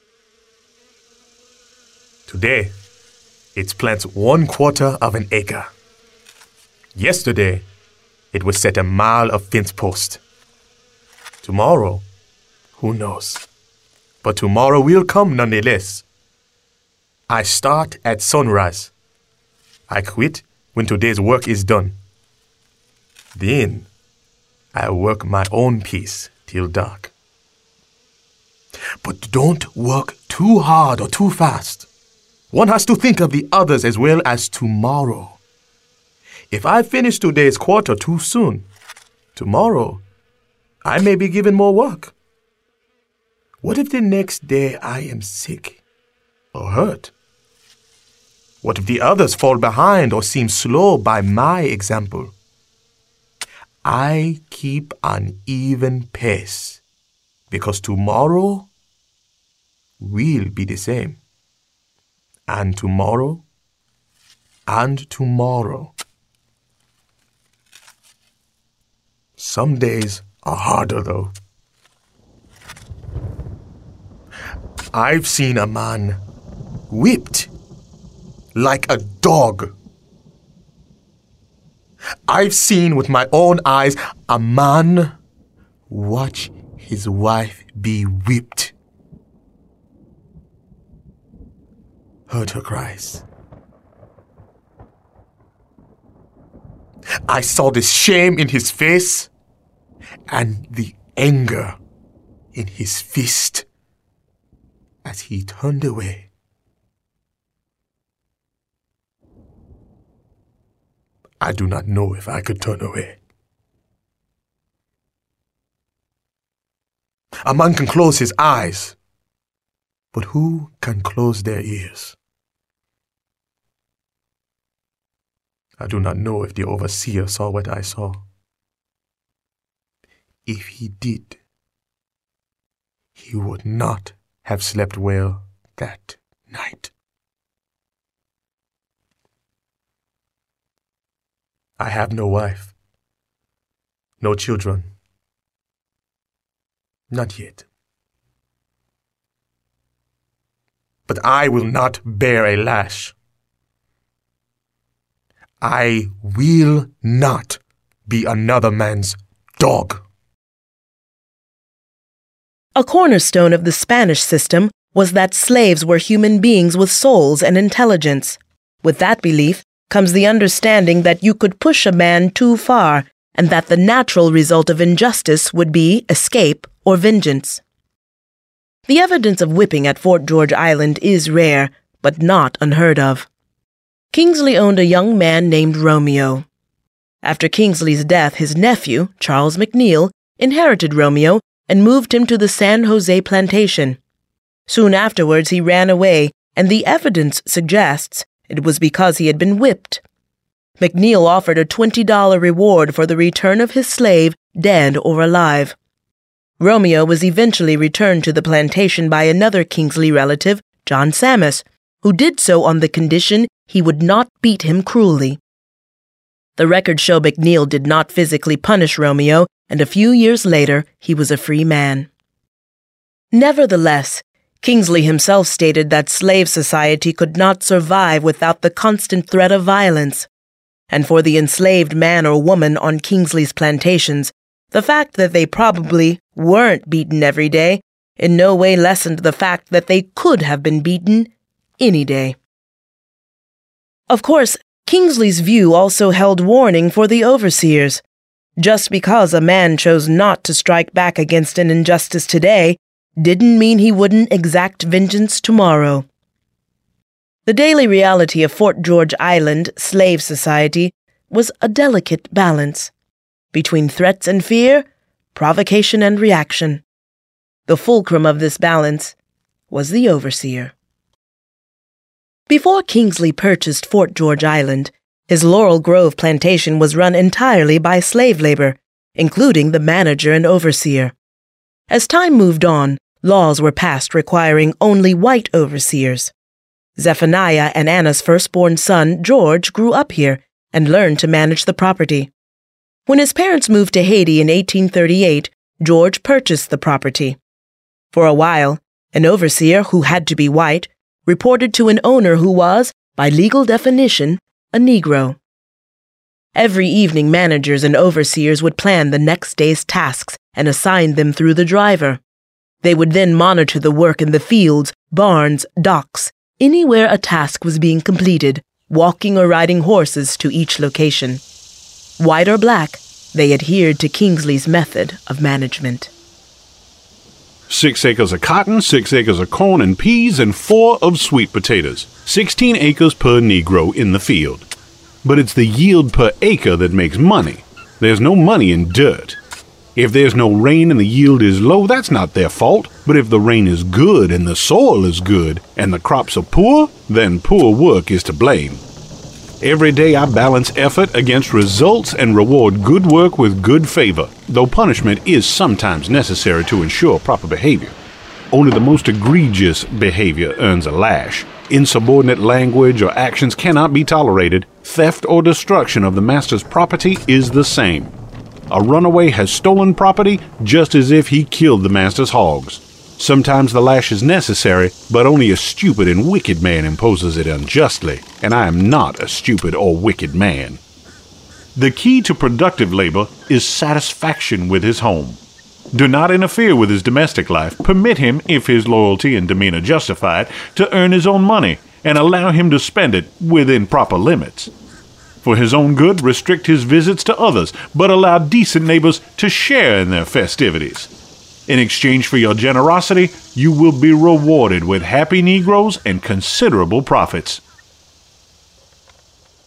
[SPEAKER 13] Today, it plants one quarter of an acre. Yesterday, it was set a mile of fence post. Tomorrow, who knows? But tomorrow will come nonetheless. I start at sunrise. I quit when today's work is done. Then I work my own piece till dark. But don't work too hard or too fast. One has to think of the others as well as tomorrow. If I finish today's quarter too soon, tomorrow I may be given more work. What if the next day I am sick or hurt? What if the others fall behind or seem slow by my example? I keep an even pace because tomorrow will be the same. And tomorrow, and tomorrow. Some days are harder, though. I've seen a man whipped like a dog. I've seen with my own eyes a man watch his wife be whipped. Heard her cries. I saw the shame in his face and the anger in his fist as he turned away. I do not know if I could turn away. A man can close his eyes, but who can close their ears? I do not know if the overseer saw what I saw. If he did, he would not have slept well that night. I have no wife, no children. Not yet. But I will not bear a lash. I will not be another man's dog.
[SPEAKER 2] A cornerstone of the Spanish system was that slaves were human beings with souls and intelligence. With that belief comes the understanding that you could push a man too far and that the natural result of injustice would be escape or vengeance. The evidence of whipping at Fort George Island is rare, but not unheard of. Kingsley owned a young man named Romeo. After Kingsley's death, his nephew, Charles McNeil, inherited Romeo and moved him to the San Jose plantation. Soon afterwards, he ran away, and the evidence suggests it was because he had been whipped. McNeil offered a $20 reward for the return of his slave, dead or alive. Romeo was eventually returned to the plantation by another Kingsley relative, John Sammis, who did so on the condition he would not beat him cruelly. The records show McNeil did not physically punish Romeo, and a few years later he was a free man. Nevertheless, Kingsley himself stated that slave society could not survive without the constant threat of violence. And for the enslaved man or woman on Kingsley's plantations, the fact that they probably weren't beaten every day in no way lessened the fact that they could have been beaten any day. Of course, Kingsley's view also held warning for the overseers. Just because a man chose not to strike back against an injustice today didn't mean he wouldn't exact vengeance tomorrow. The daily reality of Fort George Island slave society was a delicate balance between threats and fear, provocation and reaction. The fulcrum of this balance was the overseer. Before Kingsley purchased Fort George Island, his Laurel Grove plantation was run entirely by slave labor, including the manager and overseer. As time moved on, laws were passed requiring only white overseers. Zephaniah and Anna's firstborn son, George, grew up here and learned to manage the property. When his parents moved to Haiti in 1838, George purchased the property. For a while, an overseer who had to be white reported to an owner who was, by legal definition, a Negro. Every evening, managers and overseers would plan the next day's tasks and assign them through the driver. They would then monitor the work in the fields, barns, docks, anywhere a task was being completed, walking or riding horses to each location. White or black, they adhered to Kingsley's method of management.
[SPEAKER 6] Six acres of cotton, six acres of corn and peas, and four of sweet potatoes. Sixteen acres per Negro in the field. But it's the yield per acre that makes money. There's no money in dirt. If there's no rain and the yield is low, that's not their fault. But if the rain is good and the soil is good and the crops are poor, then poor work is to blame. Every day I balance effort against results and reward good work with good favor, though punishment is sometimes necessary to ensure proper behavior. Only the most egregious behavior earns a lash. Insubordinate language or actions cannot be tolerated. Theft or destruction of the master's property is the same. A runaway has stolen property just as if he killed the master's hogs. Sometimes the lash is necessary, but only a stupid and wicked man imposes it unjustly, and I am not a stupid or wicked man. The key to productive labor is satisfaction with his home. Do not interfere with his domestic life. Permit him, if his loyalty and demeanor justify it, to earn his own money, and allow him to spend it within proper limits. For his own good, restrict his visits to others, but allow decent neighbors to share in their festivities. In exchange for your generosity, you will be rewarded with happy Negroes and considerable profits.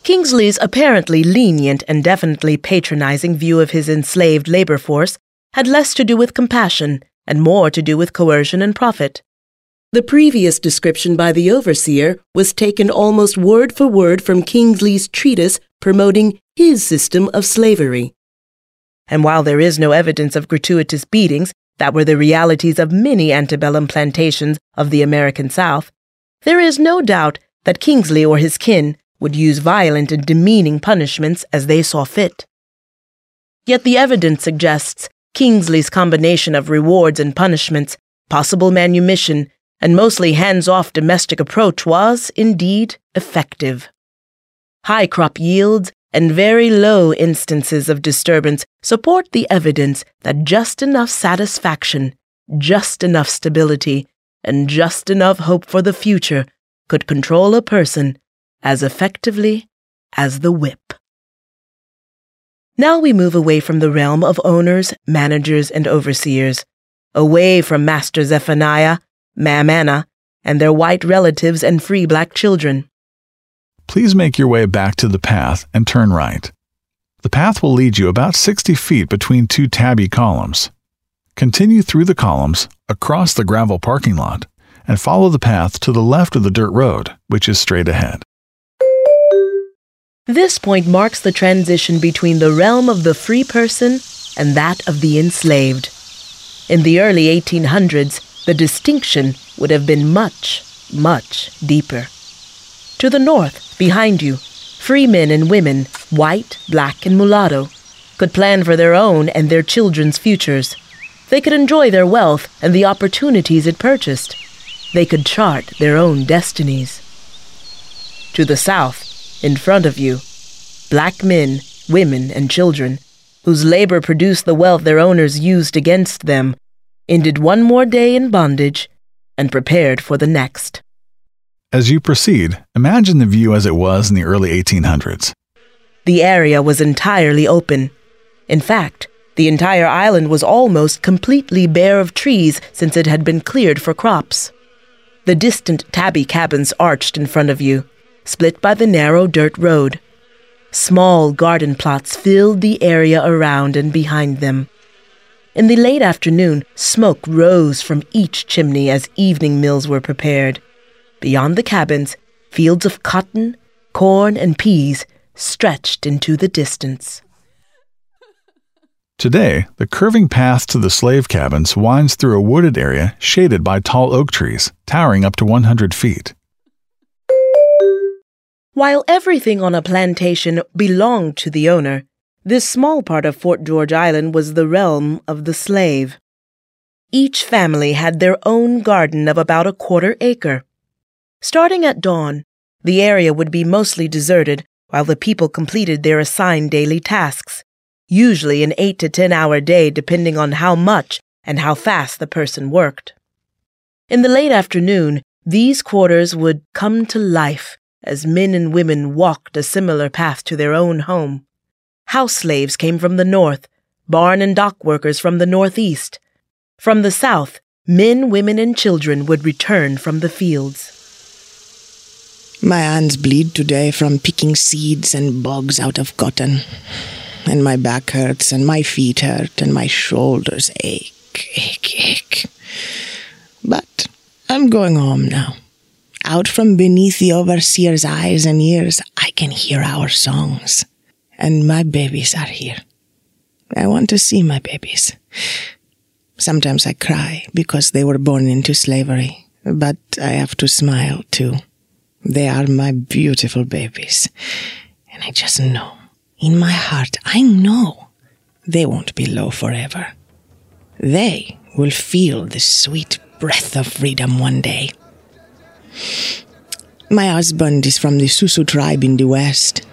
[SPEAKER 2] Kingsley's apparently lenient and definitely patronizing view of his enslaved labor force had less to do with compassion and more to do with coercion and profit. The previous description by the overseer was taken almost word for word from Kingsley's treatise promoting his system of slavery. And while there is no evidence of gratuitous beatings that were the realities of many antebellum plantations of the American South, there is no doubt that Kingsley or his kin would use violent and demeaning punishments as they saw fit. Yet the evidence suggests Kingsley's combination of rewards and punishments, possible manumission, and mostly hands off domestic approach was, indeed, effective. High crop yields and very low instances of disturbance support the evidence that just enough satisfaction, just enough stability, and just enough hope for the future could control a person as effectively as the whip. Now we move away from the realm of owners, managers, and overseers, away from Master Zephaniah, Mam Anna, and their white relatives and free black children.
[SPEAKER 1] Please make your way back to the path and turn right. The path will lead you about 60 feet between two tabby columns. Continue through the columns, across the gravel parking lot, and follow the path to the left of the dirt road, which is straight ahead.
[SPEAKER 2] This point marks the transition between the realm of the free person and that of the enslaved. In the early 1800s, the distinction would have been much, much deeper. To the north, behind you, free men and women, white, black, and mulatto, could plan for their own and their children's futures. They could enjoy their wealth and the opportunities it purchased. They could chart their own destinies. To the south, in front of you, black men, women, and children, whose labor produced the wealth their owners used against them, ended one more day in bondage and prepared for the next.
[SPEAKER 1] As you proceed, imagine the view as it was in the early 1800s.
[SPEAKER 2] The area was entirely open. In fact, the entire island was almost completely bare of trees since it had been cleared for crops. The distant tabby cabins arched in front of you, split by the narrow dirt road. Small garden plots filled the area around and behind them. In the late afternoon, smoke rose from each chimney as evening meals were prepared. Beyond the cabins, fields of cotton, corn, and peas stretched into the distance.
[SPEAKER 1] Today, the curving path to the slave cabins winds through a wooded area shaded by tall oak trees, towering up to 100 feet.
[SPEAKER 2] While everything on a plantation belonged to the owner, this small part of Fort George Island was the realm of the slave. Each family had their own garden of about a quarter acre. Starting at dawn, the area would be mostly deserted while the people completed their assigned daily tasks, usually an 8 to 10 hour day depending on how much and how fast the person worked. In the late afternoon, these quarters would come to life as men and women walked a similar path to their own home. House slaves came from the north, barn and dock workers from the northeast. From the south, men, women, and children would return from the fields.
[SPEAKER 3] My hands bleed today from picking seeds and bugs out of cotton. And my back hurts, and my feet hurt, and my shoulders ache, ache, ache. But I'm going home now. Out from beneath the overseer's eyes and ears, I can hear our songs. And my babies are here. I want to see my babies. Sometimes I cry because they were born into slavery, but I have to smile too. They are my beautiful babies. And I just know, in my heart, I know they won't be low forever. They will feel the sweet breath of freedom one day. My husband is from the Susu tribe in the west,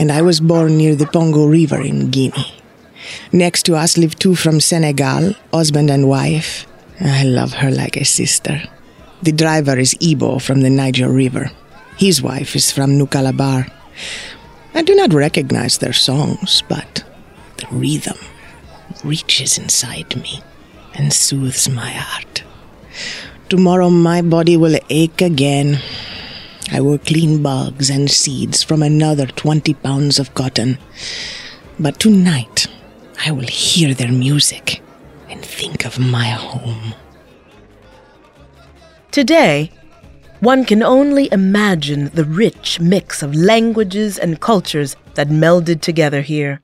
[SPEAKER 3] and I was born near the Pongo River in Guinea. Next to us live two from Senegal, husband and wife. I love her like a sister. The driver is Ibo from the Niger River. His wife is from New Calabar. I do not recognize their songs, but the rhythm reaches inside me and soothes my heart. Tomorrow my body will ache again. I will clean bugs and seeds from another 20 pounds of cotton. But tonight I will hear their music and think of my home.
[SPEAKER 2] Today, one can only imagine the rich mix of languages and cultures that melded together here.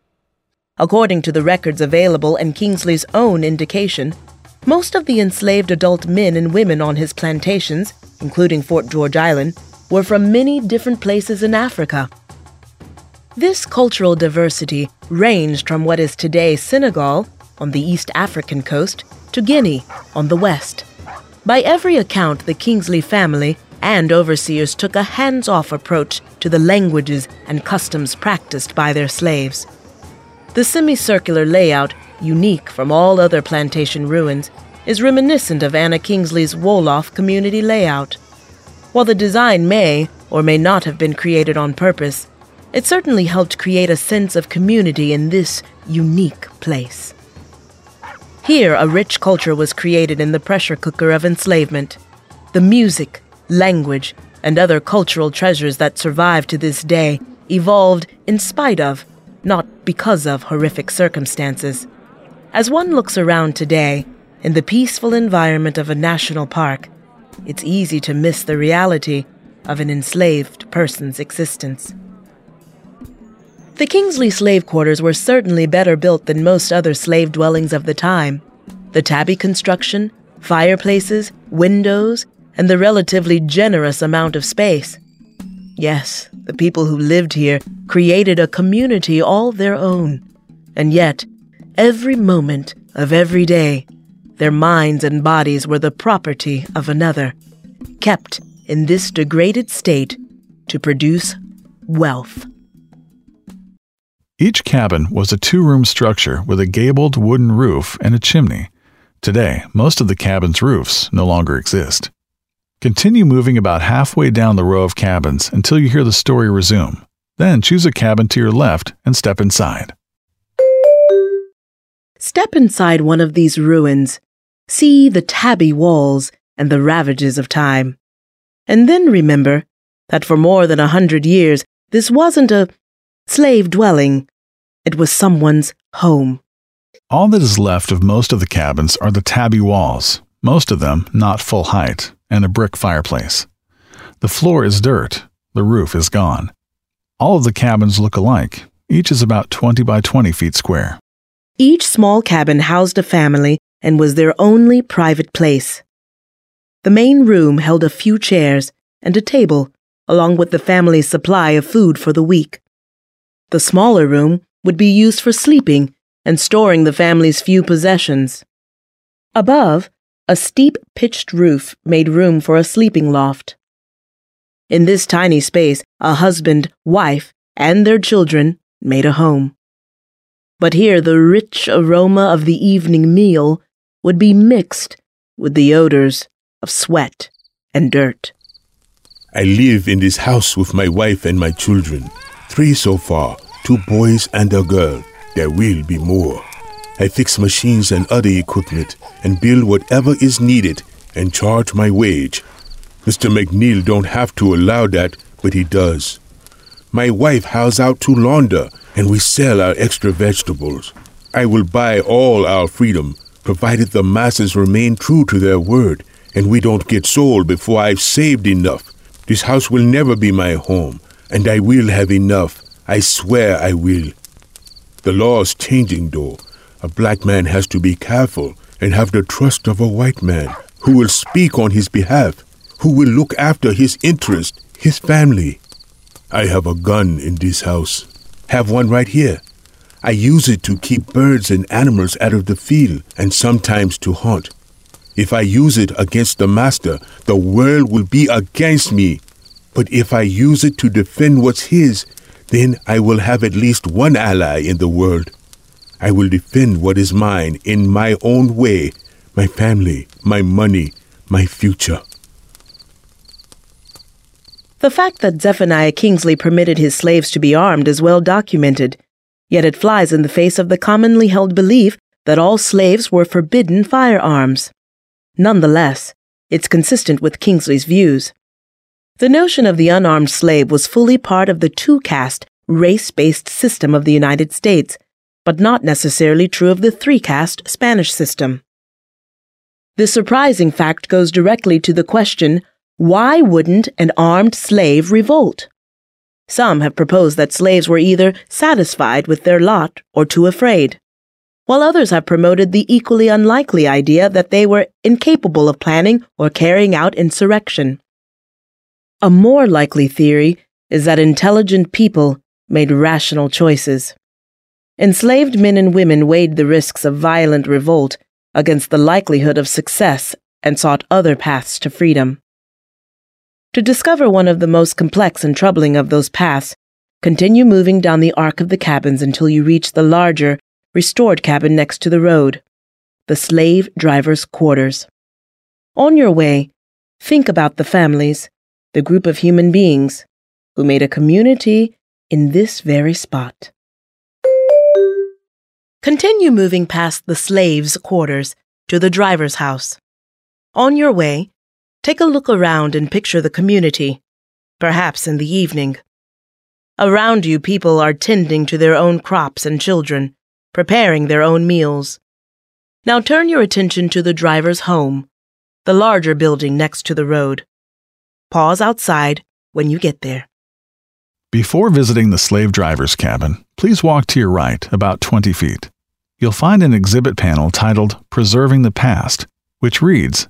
[SPEAKER 2] According to the records available and Kingsley's own indication, most of the enslaved adult men and women on his plantations, including Fort George Island, were from many different places in Africa. This cultural diversity ranged from what is today Senegal on the East African coast to Guinea on the west. By every account, the Kingsley family and overseers took a hands off approach to the languages and customs practiced by their slaves. The semicircular layout, unique from all other plantation ruins, is reminiscent of Anna Kingsley's Wolof community layout. While the design may or may not have been created on purpose, it certainly helped create a sense of community in this unique place. Here, a rich culture was created in the pressure cooker of enslavement. The music, language, and other cultural treasures that survive to this day evolved in spite of, not because of, horrific circumstances. As one looks around today, in the peaceful environment of a national park, it's easy to miss the reality of an enslaved person's existence. The Kingsley slave quarters were certainly better built than most other slave dwellings of the time. The tabby construction, fireplaces, windows, and the relatively generous amount of space. Yes, the people who lived here created a community all their own. And yet, every moment of every day, their minds and bodies were the property of another, kept in this degraded state to produce wealth.
[SPEAKER 1] Each cabin was a two room structure with a gabled wooden roof and a chimney. Today, most of the cabin's roofs no longer exist. Continue moving about halfway down the row of cabins until you hear the story resume. Then choose a cabin to your left and step inside.
[SPEAKER 2] Step inside one of these ruins. See the tabby walls and the ravages of time. And then remember that for more than a hundred years, this wasn't a slave dwelling. It was someone's home.
[SPEAKER 1] All that is left of most of the cabins are the tabby walls, most of them not full height, and a brick fireplace. The floor is dirt, the roof is gone. All of the cabins look alike, each is about 20 by 20 feet square.
[SPEAKER 2] Each small cabin housed a family and was their only private place. The main room held a few chairs and a table, along with the family's supply of food for the week. The smaller room would be used for sleeping and storing the family's few possessions. Above, a steep pitched roof made room for a sleeping loft. In this tiny space, a husband, wife, and their children made a home. But here the rich aroma of the evening meal would be mixed with the odors of sweat and dirt.
[SPEAKER 5] I live in this house with my wife and my children. Three so far, two boys and a girl. There will be more. I fix machines and other equipment and build whatever is needed and charge my wage. Mr. McNeil don't have to allow that, but he does. My wife hauls out to launder and we sell our extra vegetables. I will buy all our freedom, provided the masses remain true to their word and we don't get sold before I've saved enough. This house will never be my home, and I will have enough. I swear I will. The law's changing, though. A black man has to be careful and have the trust of a white man who will speak on his behalf, who will look after his interest, his family. I have a gun in this house. Have one right here. I use it to keep birds and animals out of the field and sometimes to hunt. If I use it against the master, the world will be against me. But if I use it to defend what's his, then I will have at least one ally in the world. I will defend what is mine in my own way my family, my money, my future.
[SPEAKER 2] The fact that Zephaniah Kingsley permitted his slaves to be armed is well documented, yet it flies in the face of the commonly held belief that all slaves were forbidden firearms. Nonetheless, it's consistent with Kingsley's views. The notion of the unarmed slave was fully part of the two caste, race based system of the United States, but not necessarily true of the three caste Spanish system. This surprising fact goes directly to the question why wouldn't an armed slave revolt? Some have proposed that slaves were either satisfied with their lot or too afraid while others have promoted the equally unlikely idea that they were incapable of planning or carrying out insurrection. A more likely theory is that intelligent people made rational choices. Enslaved men and women weighed the risks of violent revolt against the likelihood of success and sought other paths to freedom. To discover one of the most complex and troubling of those paths, continue moving down the arc of the cabins until you reach the larger, restored cabin next to the road, the slave driver's quarters. On your way, think about the families, the group of human beings who made a community in this very spot. Continue moving past the slave's quarters to the driver's house. On your way, take a look around and picture the community, perhaps in the evening. Around you, people are tending to their own crops and children, preparing their own meals. Now turn your attention to the driver's home, the larger building next to the road. Pause outside when you get there.
[SPEAKER 1] Before visiting the slave driver's cabin, please walk to your right about 20 feet. You'll find an exhibit panel titled Preserving the Past, which reads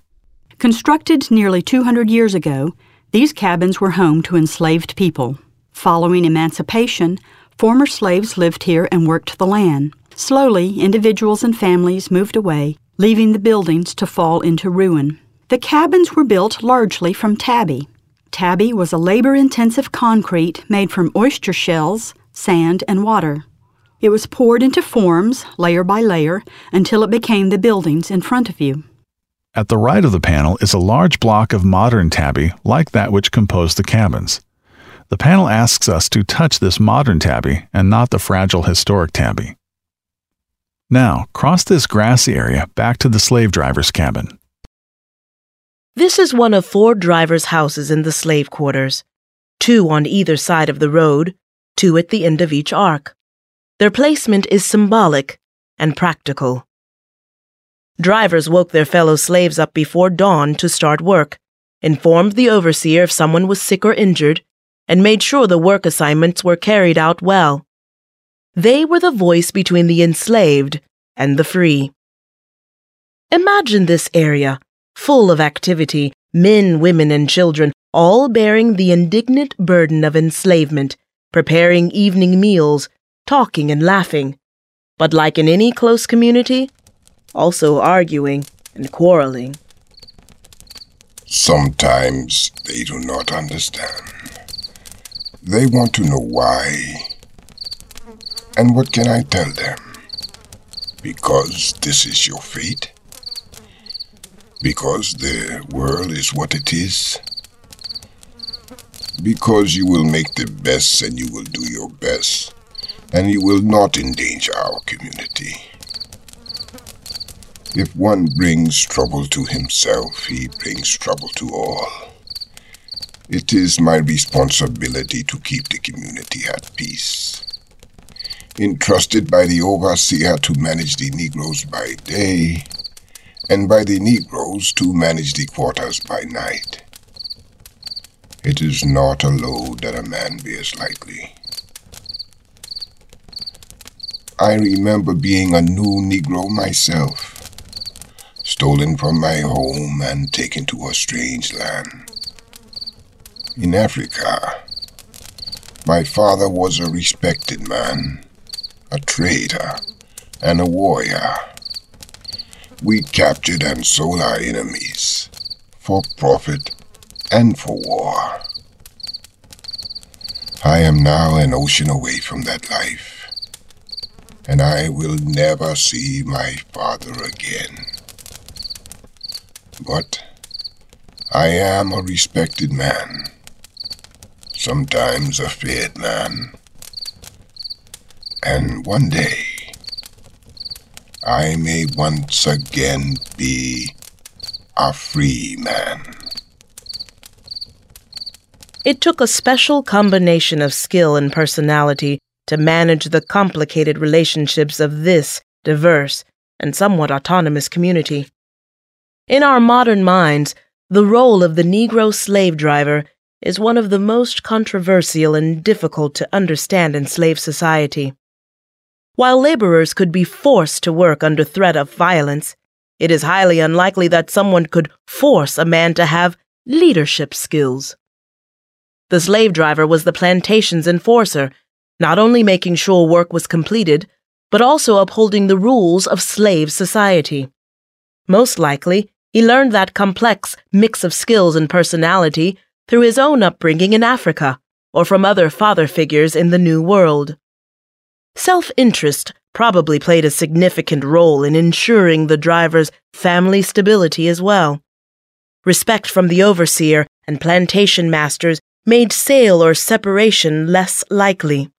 [SPEAKER 10] Constructed nearly 200 years ago, these cabins were home to enslaved people. Following emancipation, former slaves lived here and worked the land. Slowly, individuals and families moved away, leaving the buildings to fall into ruin. The cabins were built largely from tabby. Tabby was a labor intensive concrete made from oyster shells, sand, and water. It was poured into forms, layer by layer, until it became the buildings in front of you.
[SPEAKER 1] At the right of the panel is a large block of modern tabby like that which composed the cabins. The panel asks us to touch this modern tabby and not the fragile historic tabby. Now, cross this grassy area back to the slave driver's cabin.
[SPEAKER 2] This is one of four drivers' houses in the slave quarters, two on either side of the road, two at the end of each arc. Their placement is symbolic and practical. Drivers woke their fellow slaves up before dawn to start work, informed the overseer if someone was sick or injured, and made sure the work assignments were carried out well. They were the voice between the enslaved and the free. Imagine this area, full of activity, men, women, and children, all bearing the indignant burden of enslavement, preparing evening meals, talking and laughing, but like in any close community, also arguing and quarreling.
[SPEAKER 4] Sometimes they do not understand. They want to know why And what can I tell them? Because this is your fate? Because the world is what it is? Because you will make the best and you will do your best, and you will not endanger our community. If one brings trouble to himself, he brings trouble to all. It is my responsibility to keep the community at peace. Entrusted by the overseer to manage the Negroes by day, and by the Negroes to manage the quarters by night. It is not a load that a man bears lightly. I remember being a new Negro myself stolen from my home and taken to a strange land. In Africa, my father was a respected man, a trader, and a warrior. We captured and sold our enemies for profit and for war. I am now an ocean away from that life, and I will never see my father again. But I am a respected man, sometimes a feared man. And one day, I may once again be a free man.
[SPEAKER 2] It took a special combination of skill and personality to manage the complicated relationships of this diverse and somewhat autonomous community. In our modern minds, the role of the Negro slave driver is one of the most controversial and difficult to understand in slave society. While laborers could be forced to work under threat of violence, it is highly unlikely that someone could force a man to have leadership skills. The slave driver was the plantation's enforcer, not only making sure work was completed, but also upholding the rules of slave society. Most likely, he learned that complex mix of skills and personality through his own upbringing in Africa or from other father figures in the New World. Self interest probably played a significant role in ensuring the driver's family stability as well. Respect from the overseer and plantation masters made sale or separation less likely.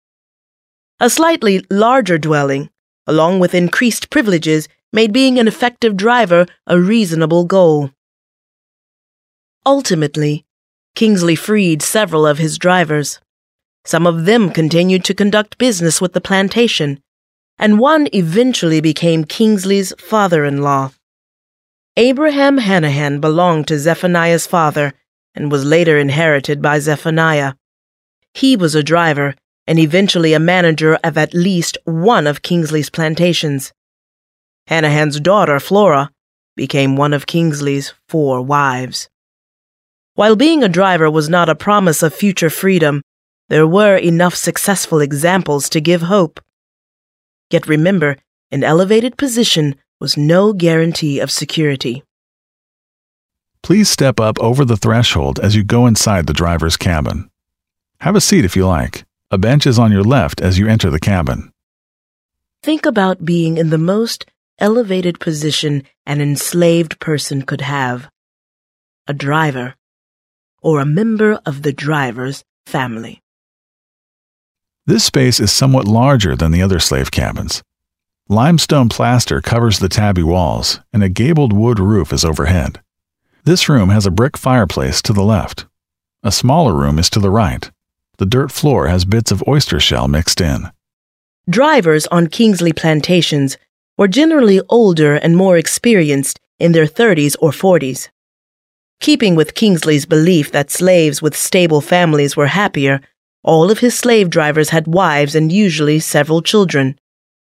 [SPEAKER 2] A slightly larger dwelling, along with increased privileges, made being an effective driver a reasonable goal. Ultimately, Kingsley freed several of his drivers. Some of them continued to conduct business with the plantation, and one eventually became Kingsley's father in law. Abraham Hanahan belonged to Zephaniah's father and was later inherited by Zephaniah. He was a driver and eventually a manager of at least one of Kingsley's plantations. Hanahan's daughter, Flora, became one of Kingsley's four wives. While being a driver was not a promise of future freedom, there were enough successful examples to give hope. Yet remember, an elevated position was no guarantee of security.
[SPEAKER 1] Please step up over the threshold as you go inside the driver's cabin. Have a seat if you like. A bench is on your left as you enter the cabin.
[SPEAKER 2] Think about being in the most elevated position an enslaved person could have a driver, or a member of the driver's family.
[SPEAKER 1] This space is somewhat larger than the other slave cabins. Limestone plaster covers the tabby walls, and a gabled wood roof is overhead. This room has a brick fireplace to the left. A smaller room is to the right. The dirt floor has bits of oyster shell mixed in.
[SPEAKER 2] Drivers on Kingsley plantations were generally older and more experienced in their 30s or 40s. Keeping with Kingsley's belief that slaves with stable families were happier, all of his slave drivers had wives and usually several children.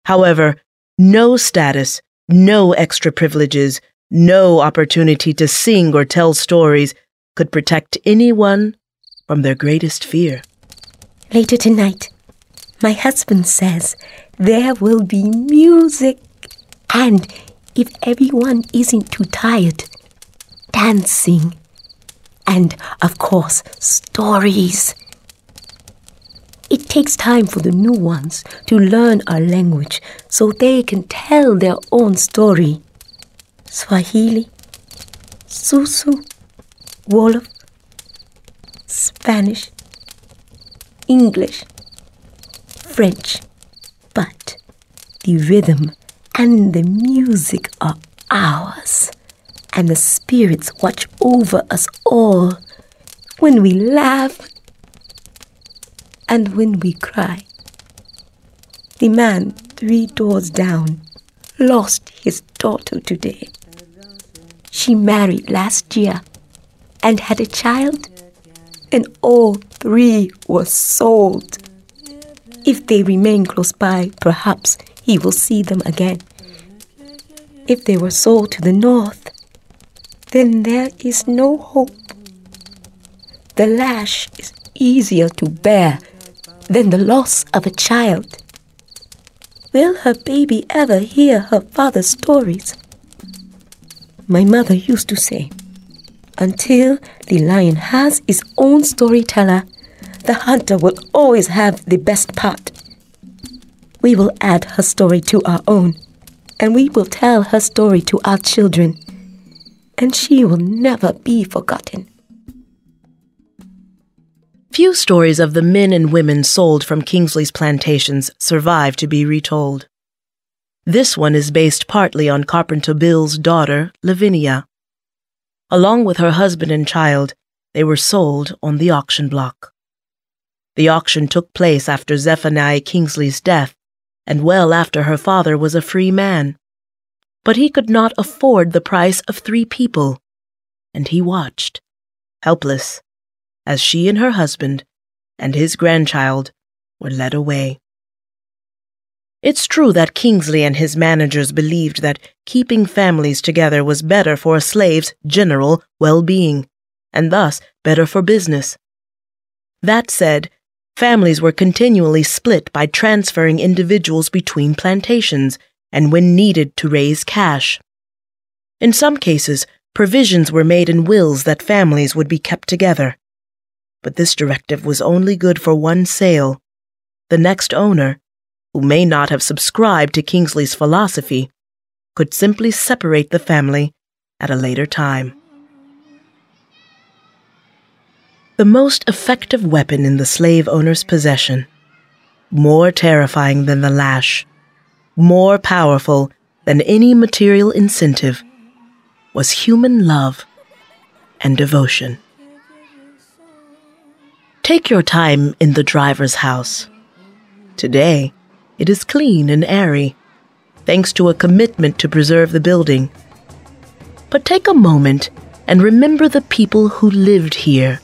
[SPEAKER 2] However, no status, no extra privileges, no opportunity to sing or tell stories could protect anyone from their greatest fear.
[SPEAKER 11] Later tonight, my husband says there will be music. And if everyone isn't too tired, dancing. And, of course, stories. It takes time for the new ones to learn our language so they can tell their own story. Swahili, Susu, Wolof, Spanish, English, French. But the rhythm and the music are ours, and the spirits watch over us all when we laugh and when we cry. The man three doors down lost his daughter today. She married last year and had a child, and all three were sold. If they remain close by, perhaps he will see them again. If they were sold to the north, then there is no hope. The lash is easier to bear than the loss of a child. Will her baby ever hear her father's stories? My mother used to say, until the lion has his own storyteller, the hunter will always have the best part. We will add her story to our own, and we will tell her story to our children, and she will never be forgotten.
[SPEAKER 2] Few stories of the men and women sold from Kingsley's plantations survive to be retold. This one is based partly on Carpenter Bill's daughter, Lavinia. Along with her husband and child, they were sold on the auction block. The auction took place after Zephaniah Kingsley's death and well after her father was a free man. But he could not afford the price of three people, and he watched, helpless as she and her husband and his grandchild were led away. It's true that Kingsley and his managers believed that keeping families together was better for a slave's general well being, and thus better for business. That said, families were continually split by transferring individuals between plantations and when needed to raise cash. In some cases, provisions were made in wills that families would be kept together but this directive was only good for one sale. The next owner, who may not have subscribed to Kingsley's philosophy, could simply separate the family at a later time. The most effective weapon in the slave owner's possession, more terrifying than the lash, more powerful than any material incentive, was human love and devotion. Take your time in the driver's house. Today, it is clean and airy, thanks to a commitment to preserve the building. But take a moment and remember the people who lived here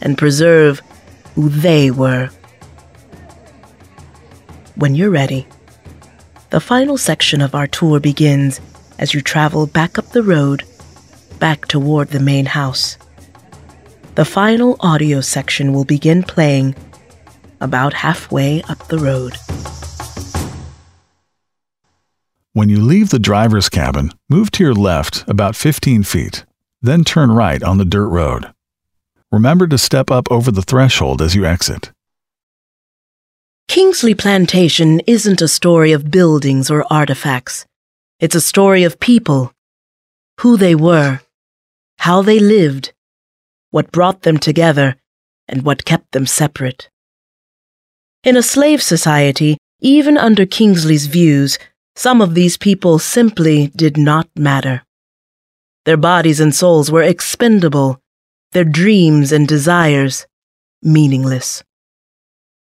[SPEAKER 2] and preserve who they were. When you're ready, the final section of our tour begins as you travel back up the road, back toward the main house the final audio section will begin playing about halfway up the road.
[SPEAKER 1] When you leave the driver's cabin, move to your left about 15 feet, then turn right on the dirt road. Remember to step up over the threshold as you exit.
[SPEAKER 2] Kingsley Plantation isn't a story of buildings or artifacts. It's a story of people, who they were, how they lived, what brought them together, and what kept them separate. In a slave society, even under Kingsley's views, some of these people simply did not matter. Their bodies and souls were expendable, their dreams and desires meaningless.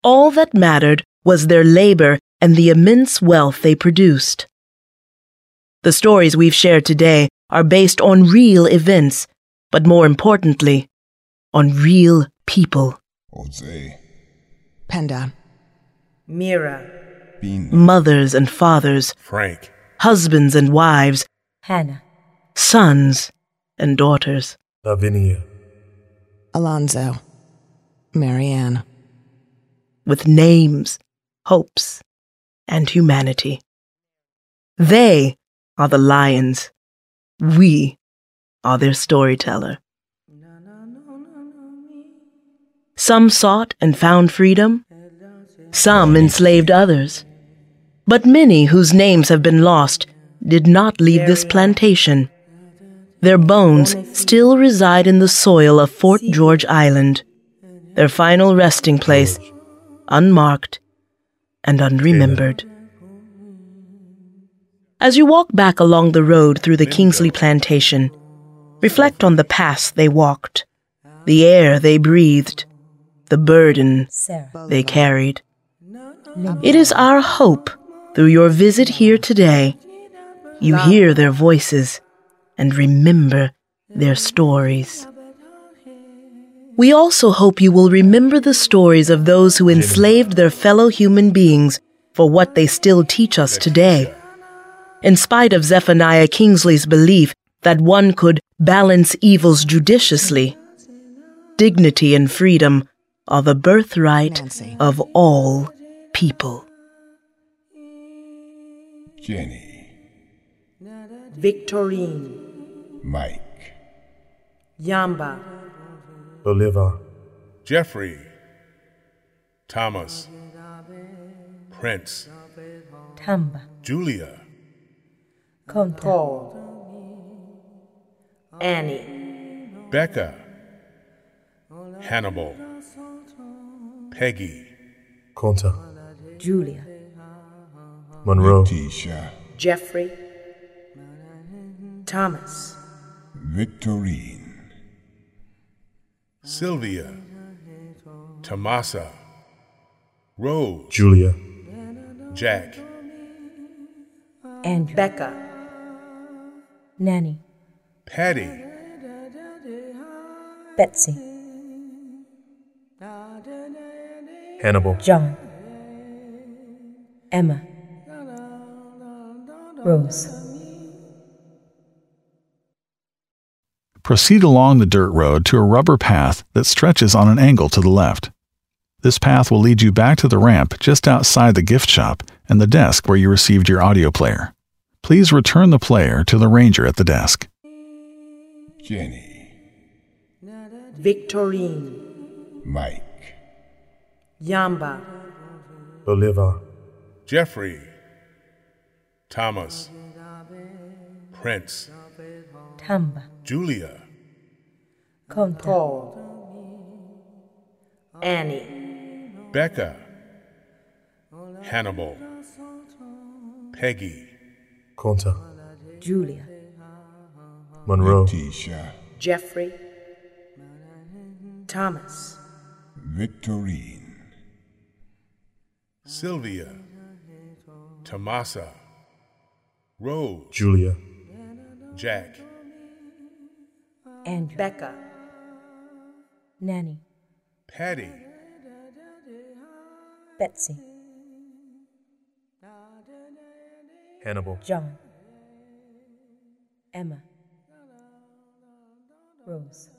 [SPEAKER 2] All that mattered was their labor and the immense wealth they produced. The stories we've shared today are based on real events, but more importantly, on real people.
[SPEAKER 4] Jose.
[SPEAKER 3] Panda.
[SPEAKER 7] Mira.
[SPEAKER 4] Bean.
[SPEAKER 2] Mothers and fathers.
[SPEAKER 5] Frank.
[SPEAKER 2] Husbands and wives.
[SPEAKER 8] Hannah.
[SPEAKER 2] Sons and daughters.
[SPEAKER 13] Lavinia.
[SPEAKER 3] Alonzo. Marianne.
[SPEAKER 2] With names, hopes, and humanity. They are the lions. We are their storyteller. Some sought and found freedom, Some enslaved others. But many whose names have been lost did not leave this plantation. Their bones still reside in the soil of Fort George Island, their final resting place, unmarked and unremembered. As you walk back along the road through the Kingsley plantation, reflect on the paths they walked, the air they breathed, the burden they carried. It is our hope through your visit here today, you hear their voices and remember their stories. We also hope you will remember the stories of those who enslaved their fellow human beings for what they still teach us today in spite of Zephaniah Kingsley's belief that one could balance evils judiciously. Dignity and freedom are the birthright of all people.
[SPEAKER 4] Jenny,
[SPEAKER 7] Victorine,
[SPEAKER 4] Mike,
[SPEAKER 7] Yamba,
[SPEAKER 5] Oliver, Jeffrey, Thomas, Prince,
[SPEAKER 11] Tamba,
[SPEAKER 5] Julia,
[SPEAKER 11] Conta,
[SPEAKER 7] Paul, Annie,
[SPEAKER 5] Becca, Hannibal, Peggy,
[SPEAKER 13] Conta,
[SPEAKER 11] Julia,
[SPEAKER 13] Monroe,
[SPEAKER 4] Tisha,
[SPEAKER 7] Jeffrey, Thomas,
[SPEAKER 4] Victorine,
[SPEAKER 5] Sylvia, Tomasa, Rose,
[SPEAKER 13] Julia,
[SPEAKER 5] Jack,
[SPEAKER 11] And
[SPEAKER 7] Becca,
[SPEAKER 11] Nanny,
[SPEAKER 5] Patty,
[SPEAKER 11] Betsy,
[SPEAKER 13] Hannibal,
[SPEAKER 11] John, Emma, Rose.
[SPEAKER 1] Proceed along the dirt road to a rubber path that stretches on an angle to the left. This path will lead you back to the ramp just outside the gift shop and the desk where you received your audio player. Please return the player to the ranger at the desk.
[SPEAKER 4] Jenny,
[SPEAKER 7] Victorine,
[SPEAKER 4] Mike,
[SPEAKER 7] Yamba,
[SPEAKER 13] Oliver,
[SPEAKER 5] Jeffrey, Thomas, Prince,
[SPEAKER 11] Tamba,
[SPEAKER 5] Julia,
[SPEAKER 11] Conta,
[SPEAKER 7] Paul, Annie,
[SPEAKER 5] Becca, Hannibal, Peggy,
[SPEAKER 13] Conta,
[SPEAKER 11] Julia,
[SPEAKER 13] Monroe,
[SPEAKER 4] Tisha,
[SPEAKER 7] Jeffrey, Thomas,
[SPEAKER 4] Victorine,
[SPEAKER 5] Sylvia, Tomasa, Rose,
[SPEAKER 13] Julia,
[SPEAKER 5] Jack,
[SPEAKER 11] Andrew,
[SPEAKER 7] Becca,
[SPEAKER 11] Nanny,
[SPEAKER 5] Patty,
[SPEAKER 11] Betsy,
[SPEAKER 13] Hannibal,
[SPEAKER 11] John, Emma, Rose.